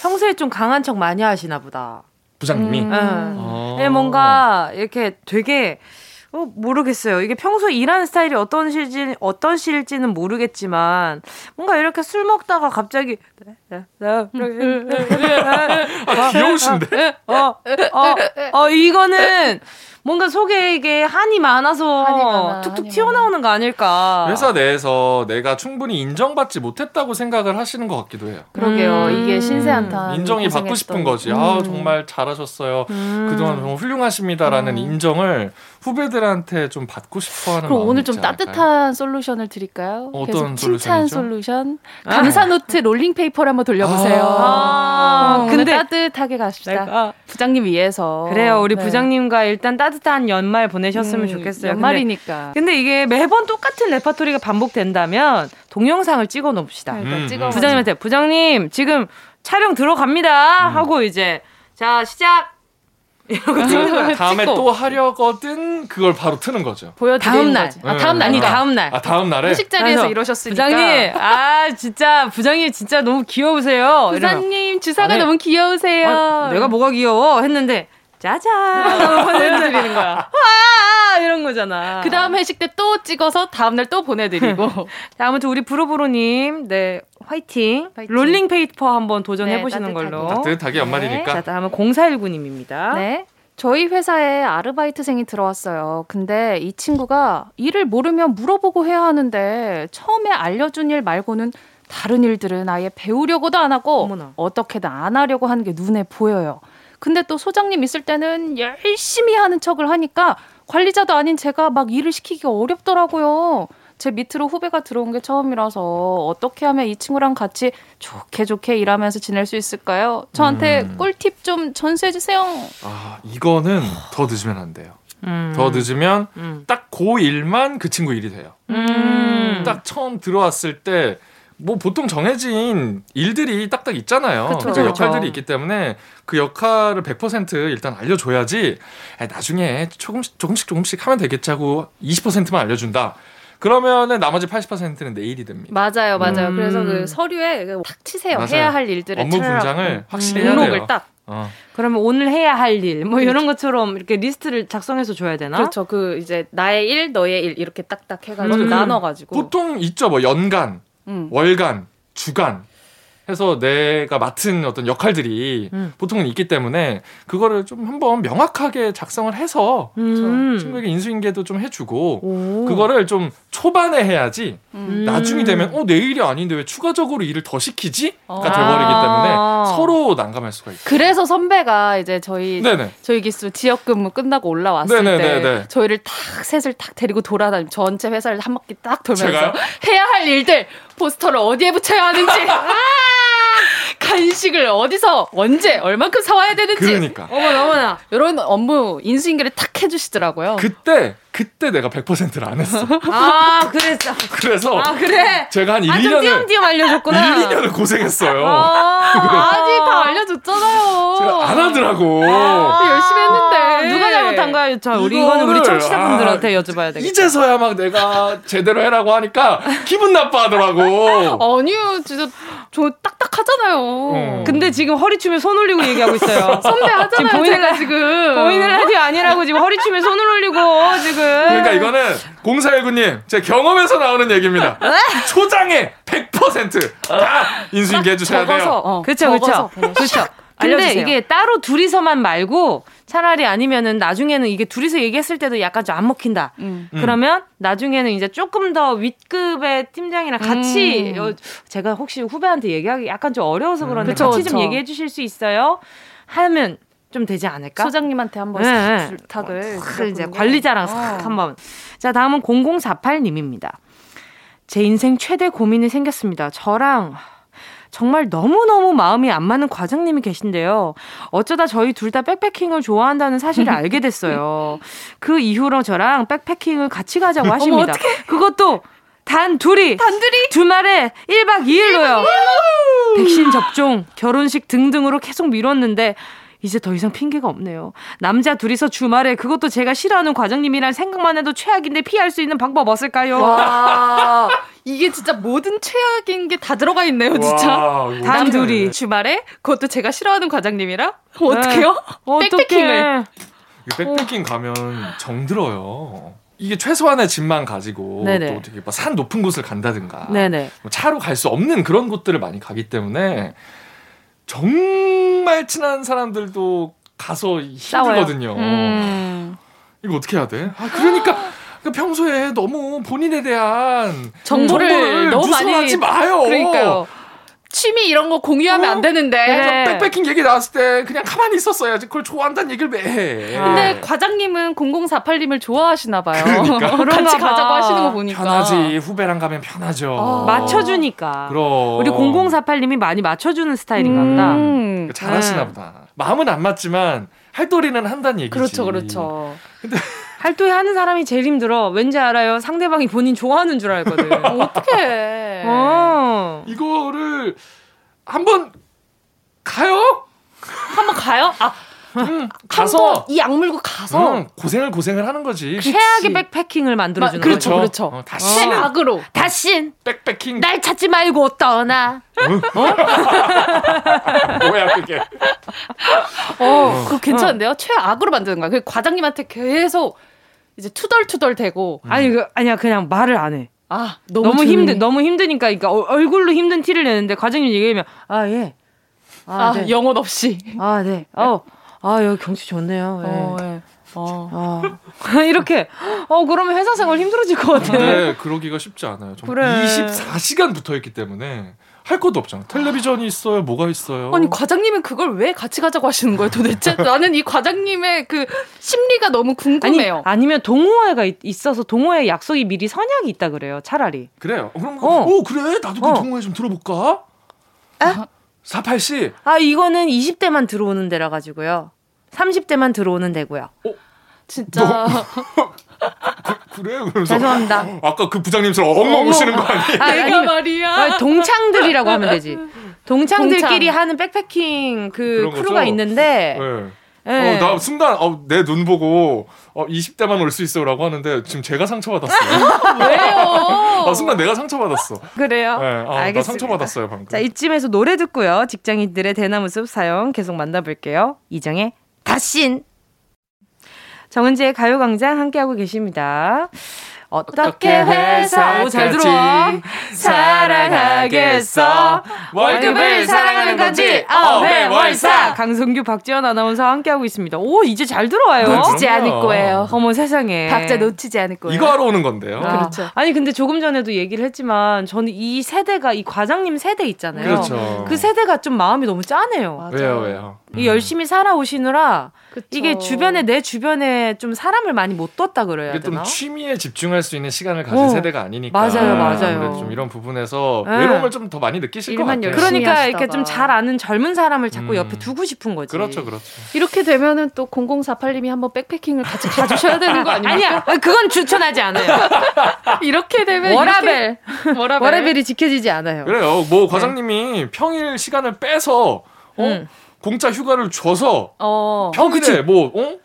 평소에 좀 강한 척 많이 하시나 보다 부장님이 음. 어. 네, 뭔가 이렇게 되게 어, 모르겠어요. 이게 평소 일하는 스타일이 어떤 실지 어떤 실지는 모르겠지만 뭔가 이렇게 술 먹다가 갑자기 아, 귀여우신데 어, 어, 어, 이거는 뭔가 속에 이게 한이 많아서 한이 많아, 툭툭 한이 튀어나오는 거 아닐까. 회사 내에서 내가 충분히 인정받지 못했다고 생각을 하시는 것 같기도 해요. 그러게요. 음. 이게 신세 한탄. 인정이 받고. 싶은 거지. 음. 아 정말 잘하셨어요. 음. 그동안 정말 훌륭하십니다라는 음. 인정을 후배들한테 좀 받고 싶어하는 그럼 마음이 오늘 좀 있지 않을까요? 따뜻한 솔루션을 드릴까요? 어떤 칭찬? 솔루션. 아. 감사 노트 롤링 페이퍼를 한번 돌려보세요. 아, 어, 근데 오늘 따뜻하게 갑시다. 내가- 부장님 위해서. 그래요. 우리 네. 부장님과 일단 따 뜻한 연말 보내셨으면 음, 좋겠어요. 연말이니까. 근데, 근데 이게 매번 똑같은 레파토리가 반복된다면 동영상을 찍어 놓읍시다. 그러니까 음, 찍어. 부장님한테 부장님 지금 촬영 들어갑니다 하고 이제 자 시작 (laughs) 이러고 찍는 거야. 다음에 찍고. 또 하려거든 그걸 바로 트는 거죠. 보여드리는 다음 날. 거지. 아, 다음 네. 아니 날이니까. 다음 날. 아 다음 날에 회식 자리에서 이러셨으니까. 부장님, 아 진짜 부장님 진짜 너무 귀여우세요. 이러면, 부장님 주사가 아니, 너무 귀여우세요. 아, 내가 뭐가 귀여워 했는데 짜잔 (laughs) 보내드리는 거야. 와 이런 거잖아. 그 다음 회식 때 또 찍어서 다음 날 또 보내드리고. (laughs) 자, 아무튼 우리 부로부로님, 네 화이팅. 화이팅. 롤링 페이퍼 한번 도전해 네, 보시는 따뜻하게. 걸로. 따뜻하게 연말이니까. 자, 다음은 0419님입니다. 네. 저희 회사에 아르바이트생이 들어왔어요. 근데 이 친구가 일을 모르면 물어보고 해야 하는데 처음에 알려준 일 말고는 다른 일들은 아예 배우려고도 안 하고 어머나. 어떻게든 안 하려고 하는 게 눈에 보여요. 근데 또 소장님 있을 때는 열심히 하는 척을 하니까 관리자도 아닌 제가 막 일을 시키기 어렵더라고요. 제 밑으로 후배가 들어온 게 처음이라서 어떻게 하면 이 친구랑 같이 좋게 좋게 일하면서 지낼 수 있을까요? 저한테 음. 꿀팁 좀 전수해 주세요. 아 이거는 더 늦으면 안 돼요. 음. 더 늦으면 음. 딱그 일만 그 친구 일이 돼요. 음. 딱 처음 들어왔을 때 뭐 보통 정해진 일들이 딱딱 있잖아요. 그쵸, 그 그쵸. 역할들이 있기 때문에 그 역할을 100% 일단 알려줘야지 에, 나중에 조금씩 조금씩 조금씩 하면 되겠지 하고 20%만 알려준다. 그러면은 나머지 80%는 내일이 됩니다. 맞아요, 맞아요. 음. 그래서 그 서류에 그탁 치세요. 맞아요. 해야 할 일들을 업무 분장을 확실히 해야 목록을 돼요. 딱. 어. 그러면 오늘 해야 할 일, 뭐 이런 것처럼 이렇게 리스트를 작성해서 줘야 되나? 그렇죠. 그 이제 나의 일, 너의 일 이렇게 딱딱 해가지고 음. 나눠가지고. 보통 있죠. 뭐 연간, 음. 월간, 주간 해서 내가 맡은 어떤 역할들이 음. 보통은 있기 때문에 그거를 좀 한번 명확하게 작성을 해서 음. 친구에게 인수인계도 좀 해주고 오. 그거를 좀 초반에 해야지 음. 나중이 되면 어 내 일이 아닌데 왜 추가적으로 일을 더 시키지?가 어. 돼버리기 때문에 아. 서로 난감할 수가 있고. 그래서 선배가 이제 저희 네네. 저희 기수 지역 근무 끝나고 올라왔을 네네네네. 때 저희를 탁 셋을 탁 데리고 돌아다니 전체 회사를 한 바퀴 딱 돌면서 제가요? (laughs) 해야 할 일들 포스터를 어디에 붙여야 하는지 (laughs) 아! 간식을 어디서 언제 얼만큼 사와야 되는지 그러니까 어머나 어머나. 이런 업무 인수인계를 탁 해주시더라고요. 그때 그때 내가 100%를 안 했어. (laughs) 아 그랬어. 그래서 아 그래. 제가 한 1, 아좀 2년을 띄엄띄엄 알려줬구나. 1, 2년을 고생했어요. 아, (laughs) 아니 다 알려줬잖아요. 제가 안 하더라고. 아, 열심히 했는데 누가 잘못한 거야? 자, 우리 이거는 우리 청취자분들한테 아, 여쭤봐야 되겠다. 이제서야 막 내가 제대로 해라고 하니까 기분 나빠하더라고. (laughs) 아니요, 진짜 저 딱딱하잖아요. 어. 근데 지금 허리춤에 손 올리고 얘기하고 있어요. (laughs) 선배 하잖아요, 지금 보이는 지금. 보이는 라디오 아니라고 지금 허리춤에 손을 올리고 지금. 그러니까 이거는 0419님 제 경험에서 나오는 얘기입니다. (laughs) 초장에 100%다 인수인계 해주셔야 돼요. 적어서, 어, 그렇죠, 그렇죠, 그렇죠. 근데 알려주세요. 이게 따로 둘이서만 말고 차라리 아니면은 나중에는 이게 둘이서 얘기했을 때도 약간 좀 안 먹힌다. 음. 음. 그러면 나중에는 이제 조금 더 윗급의 팀장이랑 같이 음. 여- 제가 혹시 후배한테 얘기하기 약간 좀 어려워서 그런데 그쵸, 같이 좀 그쵸. 얘기해 주실 수 있어요? 하면 좀 되지 않을까? 소장님한테 한번 네, 싹 네. 부탁을 싹 이제 관리자랑 어. 한번. 자, 다음은 0048님입니다. 제 인생 최대 고민이 생겼습니다. 저랑 정말 너무너무 마음이 안 맞는 과장님이 계신데요. 어쩌다 저희 둘 다 백패킹을 좋아한다는 사실을 (laughs) 알게 됐어요. 그 이후로 저랑 백패킹을 같이 가자고 하십니다. 그것도 단 둘이 단둘이 주말에 1박 2일로요. 백신 접종, 결혼식 등등으로 계속 미뤘는데 이제 더 이상 핑계가 없네요. 남자 둘이서 주말에 그것도 제가 싫어하는 과장님이란 생각만 해도 최악인데 피할 수 있는 방법 없을까요? 와 (laughs) 이게 진짜 모든 최악인 게 다 들어가 있네요, 진짜. 단. 둘이. 주말에 그것도 제가 싫어하는 과장님이랑 어떡해요? 어떡해. 백패킹을. 백패킹 가면 정 들어요. 이게 최소한의 짐만 가지고 네네. 또 되게 막산 높은 곳을 간다든가 네네. 뭐 차로 갈 수 없는 그런 곳들을 많이 가기 때문에 정말 친한 사람들도 가서. 힘들거든요. 음. 이거 어떻게 해야 돼? 아, 그러니까 (gasps) (laughs) 그 평소에 너무 본인에 대한 정보를, 정보를 너무 많이 누설하지 마요. 그러니까요. 취미 이런 거 공유하면 안 되는데. 그래서 백패킹 얘기 나왔을 때 그냥 가만히 있었어야지. 그걸 좋아한다는 얘기를 왜 해? 근데 과장님은 0048님을 좋아하시나 봐요. 그러니까. (laughs) 같이 가자고 하시는 거 보니까. 편하지. 후배랑 가면 편하죠. 어. 맞춰주니까. 그럼. 우리 0048님이 많이 맞춰주는 스타일인가 보다. 음. 잘하시나 네. 보다. 마음은 안 맞지만 할도리는 한다는 얘기지. 그렇죠, 그렇죠. 할도에 하는 사람이 제일 힘들어. 왠지 알아요? 상대방이 본인 좋아하는 줄 알거든. (laughs) 어떡해. 어. 이거를 한번 가요? 한번 가요? 아, 음, 가서 이 악물고 가서 음, 고생을 고생을 하는 거지. 최악의 백패킹을 만들어 주는 마- 그렇죠, 거죠. 그렇죠. 어, 다시 최악으로. 다신 백패킹 날 찾지 말고 떠나. (laughs) 뭐야 그게? 어, 그거 괜찮은데요? 최악으로 만드는 거야. 그 과장님한테 계속 이제 투덜투덜 대고. 아니 그 아니야 그냥 말을 안 해. 아, 너무, 너무. 힘든 너무 힘드니까 그러니까 어- 얼굴로 힘든 티를 내는데 과장님 얘기하면 아 예. 아, 네. 영혼 없이. 아 네. 어. 아 여기 경치 좋네요. 예. 어, 예. 어. 아. (laughs) 이렇게 어 그러면 회사 생활 힘들어질 것 같아. 근데 그러기가 쉽지 않아요. 정 그래. 24시간 붙어 있기 때문에 할 것도 없잖아. 텔레비전이 있어요. 뭐가 있어요? 아니 과장님은 그걸 왜 같이 가자고 하시는 거예요 도대체? (laughs) 나는 이 과장님의 그 심리가 너무 아니 궁금해요. 아니 면 동호회가 있, 있어서 동호회 약속이 미리 선약이 있다 그래요. 차라리. 그래요. 그럼 어. 오 그래 나도 그 어. 동호회 좀 들어볼까? 아? 48시 아 이거는 20대만 들어오는 데라 가지고요. 30대만 들어오는 데고요. 진짜 (laughs) 그 래 그러면서 죄송합니다. 아까 그 부장님처럼 엉엉 오시는 거 아니에요? 아, 내가 말이야. 아, 동창들이라고 하면 되지. 동창들끼리 동창. 하는 백패킹 그 크루가 거죠? 있는데 네. 예. 어, 나 순간 어, 내 눈 보고 어, 20대만 올 수 있어라고 하는데 지금 제가 상처받았어요. (laughs) 왜요? 아, 순간 내가 상처받았어. 그래요. 네, 아, 나 알겠습니다. 상처받았어요 방금. 자 이쯤에서 노래 듣고요. 직장인들의 대나무 숲 사연 계속 만나볼게요. 이정의 다신. 정은지의 가요광장 함께하고 계십니다. 어떻게 회사 오잘 들어와 사랑하겠어 월급을 사랑하는 건지 어회월사 강성규 박지원 아나운서와 함께하고 있습니다. 오 이제 잘 들어와요. 놓치지. 않을 거예요. 어머 세상에 박자 놓치지 않을 거예요. 이거 하러 오는 건데요. 아, 그렇죠. 아니 근데 조금 전에도 얘기를 했지만 저는 이 세대가 이 과장님 세대 있잖아요. 그렇죠. 그 세대가 좀 마음이 너무 짠해요. 맞아. 왜요 왜요? 이 열심히 살아오시느라 그쵸. 이게 주변에 내 주변에 좀 사람을 많이 못 뒀다 그래야 이게 좀 되나? 취미에 집중할 수 있는 시간을 가진 어. 세대가 아니니까 맞아요, 맞아요. 아무래도 좀 이런 부분에서 네. 외로움을 좀 더 많이 느끼실 것 같아요. 그러니까 이렇게 하시다가. 좀잘 아는 젊은 사람을 자꾸 음. 옆에 두고 싶은 거지. 그렇죠 그렇죠. 이렇게 되면은 또 0048님이 한번 백패킹을 같이 가주셔야 되는 거 아닙니까? 아니야, 그건 추천하지 않아요. (laughs) 이렇게 되면 워라벨, 이렇게- 워라벨. 워라벨이 지켜지지 않아요. 그래요. 뭐 과장님이 평일 시간을 빼서 어? 음. 공짜 휴가를 줘서 어. 평일에 뭐 어?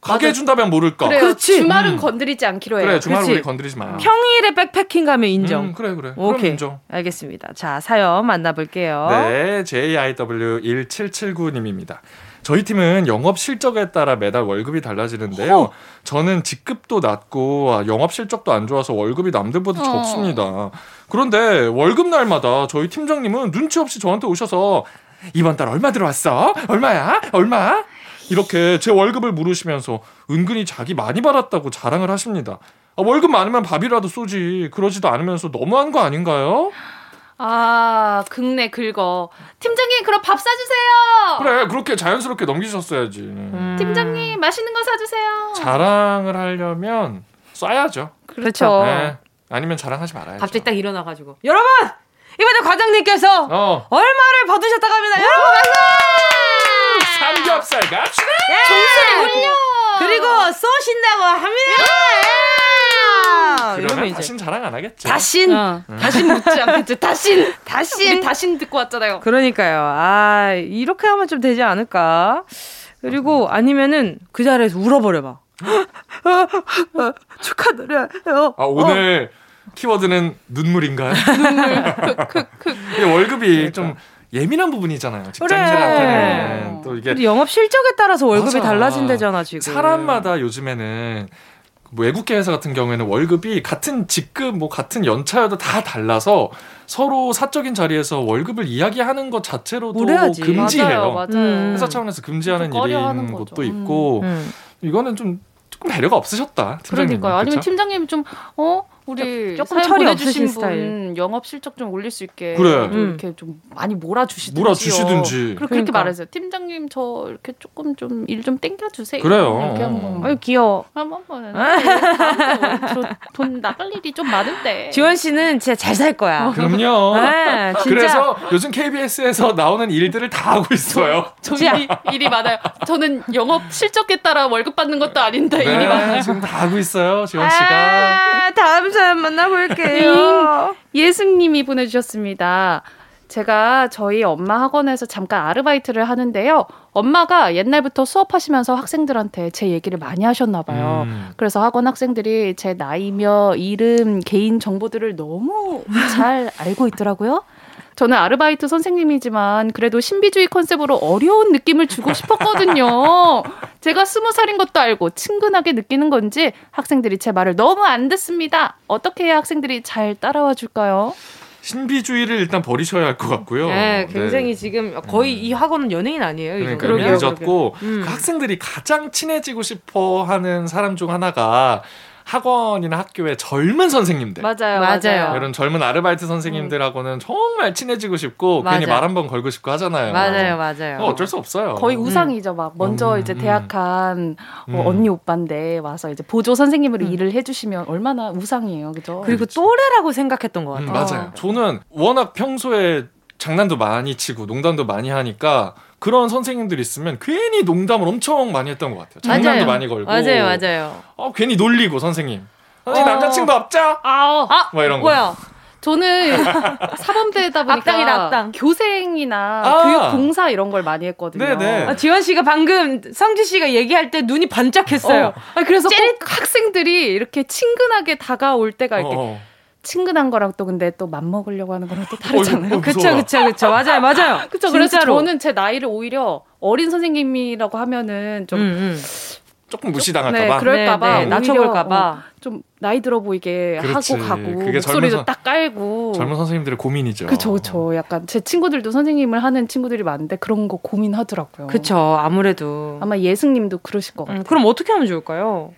가게. 해준다면 모를까. 그래요. 그렇지. 주말은 음. 건드리지 않기로 해요. 그래 주말. 우리 건드리지 마. 평일에 백패킹 가면 인정. 음, 그래 그래. 그럼 오케이. 인정. 알겠습니다. 자, 사연 만나볼게요. 네, JIW1779님입니다. 저희 팀은 영업 실적에 따라 매달 월급이 달라지는데요. 저는 직급도 낮고 아, 영업 실적도 안 좋아서 월급이 남들보다 어. 적습니다. 그런데 월급 날마다 저희 팀장님은 눈치 없이 저한테 오셔서 이번 달 얼마 들어왔어? 얼마야? 얼마? 이렇게 제 월급을 물으시면서 은근히 자기 많이 받았다고 자랑을 하십니다. 아, 월급 많으면 밥이라도 쏘지. 그러지도 않으면서 너무한 거 아닌가요? 아, 긁네, 긁어. 팀장님, 그럼 밥 사주세요. 그래 그렇게 자연스럽게 넘기셨어야지. 음. 팀장님, 맛있는 거 사주세요. 자랑을 하려면 쏴야죠. 그렇죠. 네. 아니면 자랑하지 말아야죠. 갑자기 딱 일어나가지고 여러분 이번에 과장님께서 어 얼마를 받으셨다고 합니다. 여러분 박수! 삼겹살 갑시다. 종소리 울려. 그리고 쏘신다고 합니다. 그러면 이러면 이제 다신 자랑 안 하겠죠. 다신 어, 다신 묻지 않겠죠. 다신, 다신 우리 다신 듣고 왔잖아요. 그러니까요. 아 이렇게 하면 좀 되지 않을까. 그리고 아니면은 그 자리에서 울어버려 봐. (gasps) 축하드려요. 아 오늘 키워드는 눈물인가요? 눈물. (laughs) 월급이 좀 예민한 부분이잖아요. 직장인들한테는 또 이게 우리 영업 실적에 따라서 월급이 맞아. 달라진대잖아 지금. 사람마다 요즘에는 뭐 외국계 회사 같은 경우에는 월급이 같은 직급 뭐 같은 연차여도 다 달라서 서로 사적인 자리에서 월급을 이야기하는 것 자체로도 무례하지. 금지해요. 맞아요, 맞아요. 음. 회사 차원에서 금지하는 좀 꺼려하는 일인 거죠. 곳도 있고 음. 이거는 좀 조금 배려가 없으셨다. 팀장님. 그러니까요. 아니면 팀장님 좀 어? 우리 조금 철이 보내주신 분 스타일. 영업 실적 좀 올릴 수 있게 그래. 좀 이렇게 좀 많이 몰아주시든지 몰아주시든지. 그렇게 그러니까. 말하세요. 팀장님 저 이렇게 조금 좀 일 좀 땡겨주세요. 그래요. 이렇게 한번 아유 귀여워. 한번 돈 나갈 일이 좀 많은데. 지원 씨는 진짜 잘 살 거야. 그럼요. 네, 진짜. 그래서 요즘 KBS에서 나오는 일들을 다 하고 있어요. 저 일이, 일이 많아요. 저는 영업 실적에 따라 월급 받는 것도 아닌데 일이 많아요. 네, 지금 다 하고 있어요, 지원 씨가. 아, 다음 사연 만나볼게요. 예승님이 보내주셨습니다. 제가 저희 엄마 학원에서 잠깐 아르바이트를 하는데요. 엄마가 옛날부터 수업하시면서 학생들한테 제 얘기를 많이 하셨나 봐요. 음. 그래서 학원 학생들이 제 나이며 이름, 개인 정보들을 너무 잘 알고 있더라고요. 저는 아르바이트 선생님이지만 그래도 신비주의 컨셉으로 어려운 느낌을 주고 싶었거든요. (laughs) 제가 스무 살인 것도 알고 친근하게 느끼는 건지 학생들이 제 말을 너무 안 듣습니다. 어떻게 해야 학생들이 잘 따라와 줄까요? 신비주의를 일단 버리셔야 할 것 같고요. 네, 굉장히 네. 지금 거의 이 학원은 연예인 아니에요. 이 그러니까 정도면. 늦었고 음. 그 학생들이 가장 친해지고 싶어 하는 사람 중 하나가 학원이나 학교의 젊은 선생님들. 맞아요, 맞아요. 맞아요. 이런 젊은 아르바이트 선생님들하고는 정말 친해지고 싶고 괜히 맞아. 말한 번 걸고 싶고 하잖아요. 맞아요, 맞아요. 어, 어쩔 수 없어요. 거의 우상이죠. 막 먼저 음, 이제 음. 대학한 어, 음. 언니 오빠인데 와서 이제 보조 선생님으로 일을 해주시면 얼마나 우상이에요, 그죠? 그리고 또래라고 생각했던 것 음, 같아요. 맞아요. 저는 워낙 평소에 장난도 많이 치고 농담도 많이 하니까 그런 선생님들 있으면 괜히 농담을 엄청 많이 했던 것 같아요. 장난도 맞아요. 많이 걸고. 맞아요, 맞아요. 어, 괜히 놀리고 선생님. 선생님 어. 남자친구 없죠? 아, 아, 뭐 이런 거. 뭐야? 저는 (laughs) 사범대다 보니까 악당이다, 악당. 교생이나 아. 교육 봉사 이런 걸 많이 했거든요. 네네. 아, 지원 씨가 방금 성지 씨가 얘기할 때 눈이 반짝했어요. 어. 아, 그래서 꼭 학생들이 이렇게 친근하게 다가올 때가 이렇게 어. 친근한 거랑 또 근데 또 맘먹으려고 하는 거랑 또 다르잖아요. 어, 그쵸. 그쵸, 그쵸. 맞아요, 맞아요. (laughs) 그쵸. 그래서. 저는 제 나이를 오히려 어린 선생님이라고 하면은 좀 음, 음. 조금 무시당할까봐. 네, 그럴까봐 네, 네, 낮춰볼까봐. 오히려, 어, 좀 나이 들어 보이게 그렇지. 하고 가고 그게 젊은 목소리도 선- 딱 깔고 젊은 선생님들의 고민이죠. 그쵸 그쵸 약간 제 친구들도 선생님을 하는 친구들이 많은데 그런 거 고민하더라고요. 그쵸, 아무래도. 아마 예승님도 그러실 것 같아요. 음, 그럼 어떻게 하면 좋을까요?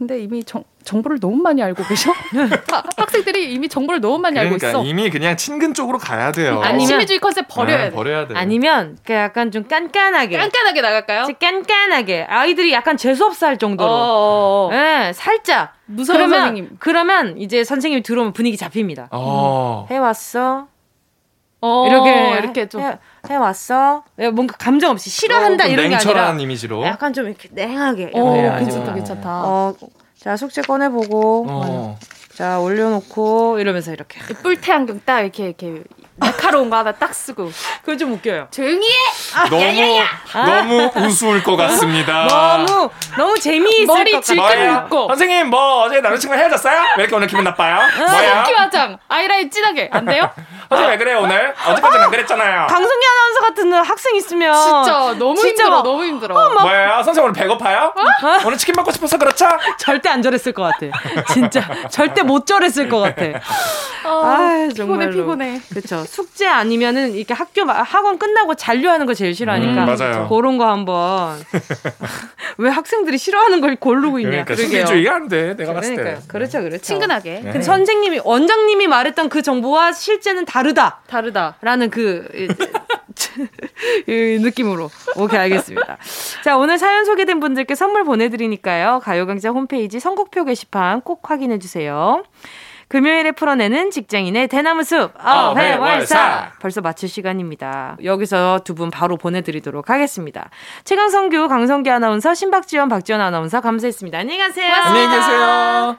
근데 이미 정, 정보를 너무 많이 알고 계셔. (laughs) 하- 학생들이 이미 정보를 너무 많이 그러니까 알고 있어. 이미 그냥 친근 쪽으로 가야 돼요. 아니 심리주의 컨셉 버려야 네, 돼. 버려야 돼. 아니면, 그 약간 좀 깐깐하게. 깐깐하게 나갈까요? 깐깐하게. 아이들이 약간 재수 없어 할 정도로. 어, 예, 살짝. 무서운 그러면, 선생님. 그러면 이제 선생님이 들어오면 분위기 잡힙니다. 어. 해왔어? 어, 이렇게, 이렇게 좀 해, 해왔어? 예, 뭔가 감정 없이 싫어한다 조금 이런 게 냉철한 아니라 이미지로. 약간 좀 이렇게 냉하게. 어, 이렇게 해가지고. 괜찮다 괜찮다. 어, 자, 숙제 꺼내보고. 어. 자, 올려놓고, 이러면서 이렇게. 뿔테 안경 딱 이렇게 이렇게 날카로운 거 하나 딱 쓰고 그거 좀 웃겨요. 조용히 해. 너무 너무 우스울 것 같습니다. (laughs) 너무, 너무 재미있을 머리 것 질끈 같아요. 묶고. 선생님 뭐 어제 남자친구 헤어졌어요? 왜 이렇게 오늘 기분 나빠요? 뭐야? 키 화장 아이라인 진하게 안 돼요? (laughs) 선생님 왜 그래요 오늘? 어제까지는 안 그랬잖아요. 강성기 아나운서 같은 학생 있으면. 진짜 너무 진짜 힘들어 막 너무 힘들어. 뭐예요? 선생님 오늘 배고파요? 오늘 치킨 먹고 싶어서 그렇죠? (laughs) 절대 안 저랬을 것 같아. 진짜. 절대 못 저랬을 것 같아. 아, 피곤해 정말로. 피곤해. 그쵸. 숙제 아니면은 이렇게 학교, 마- 학원 끝나고 잔류하는 거 제일 싫어하니까. 음, 맞아요. 그런 거 한번. (laughs) 왜 학생들이 싫어하는 걸 고르고 있냐. 그러니까. 신비주의가 안 돼. 내가 봤을 때. 그러니까요. 그렇죠, 그렇죠. 친근하게 네. 근데 선생님이, 원장님이 말했던 그 정보와 실제는 다 르다. 다르다. 라는 그 이 (laughs) 느낌으로 오케이 알겠습니다. 자 오늘 사연 소개된 분들께 선물 보내드리니까요 가요광장 홈페이지 선곡표 게시판 꼭 확인해 주세요. 금요일에 풀어내는 직장인의 대나무 숲 어회월사. 벌써 마칠 시간입니다. 여기서 두 분 바로 보내드리도록 하겠습니다. 최강성규, 강성기 아나운서, 신박지원, 박지원 아나운서 감사했습니다. 안녕히 가세요. 안녕히 계세요.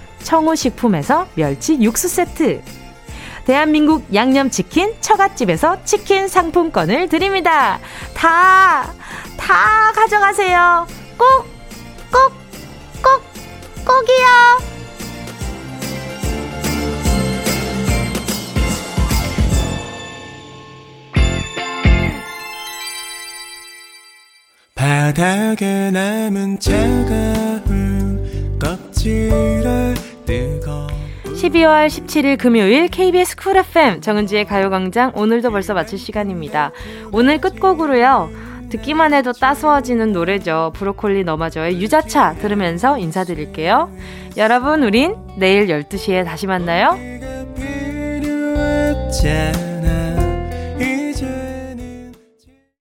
청우식품에서 멸치 육수 세트 대한민국 양념치킨 처갓집에서 치킨 상품권을 드립니다. 다, 다 가져가세요. 꼭, 꼭, 꼭, 꼭이요. 바닥에 남은 차가운 껍질을 12월 17일 금요일 KBS 쿨 FM 정은지의 가요광장 오늘도 벌써 마칠 시간입니다. 오늘 끝곡으로요. 듣기만 해도 따스워지는 노래죠. 브로콜리 너마저의 유자차 들으면서 인사드릴게요. 여러분, 우린 내일 12시에 다시 만나요.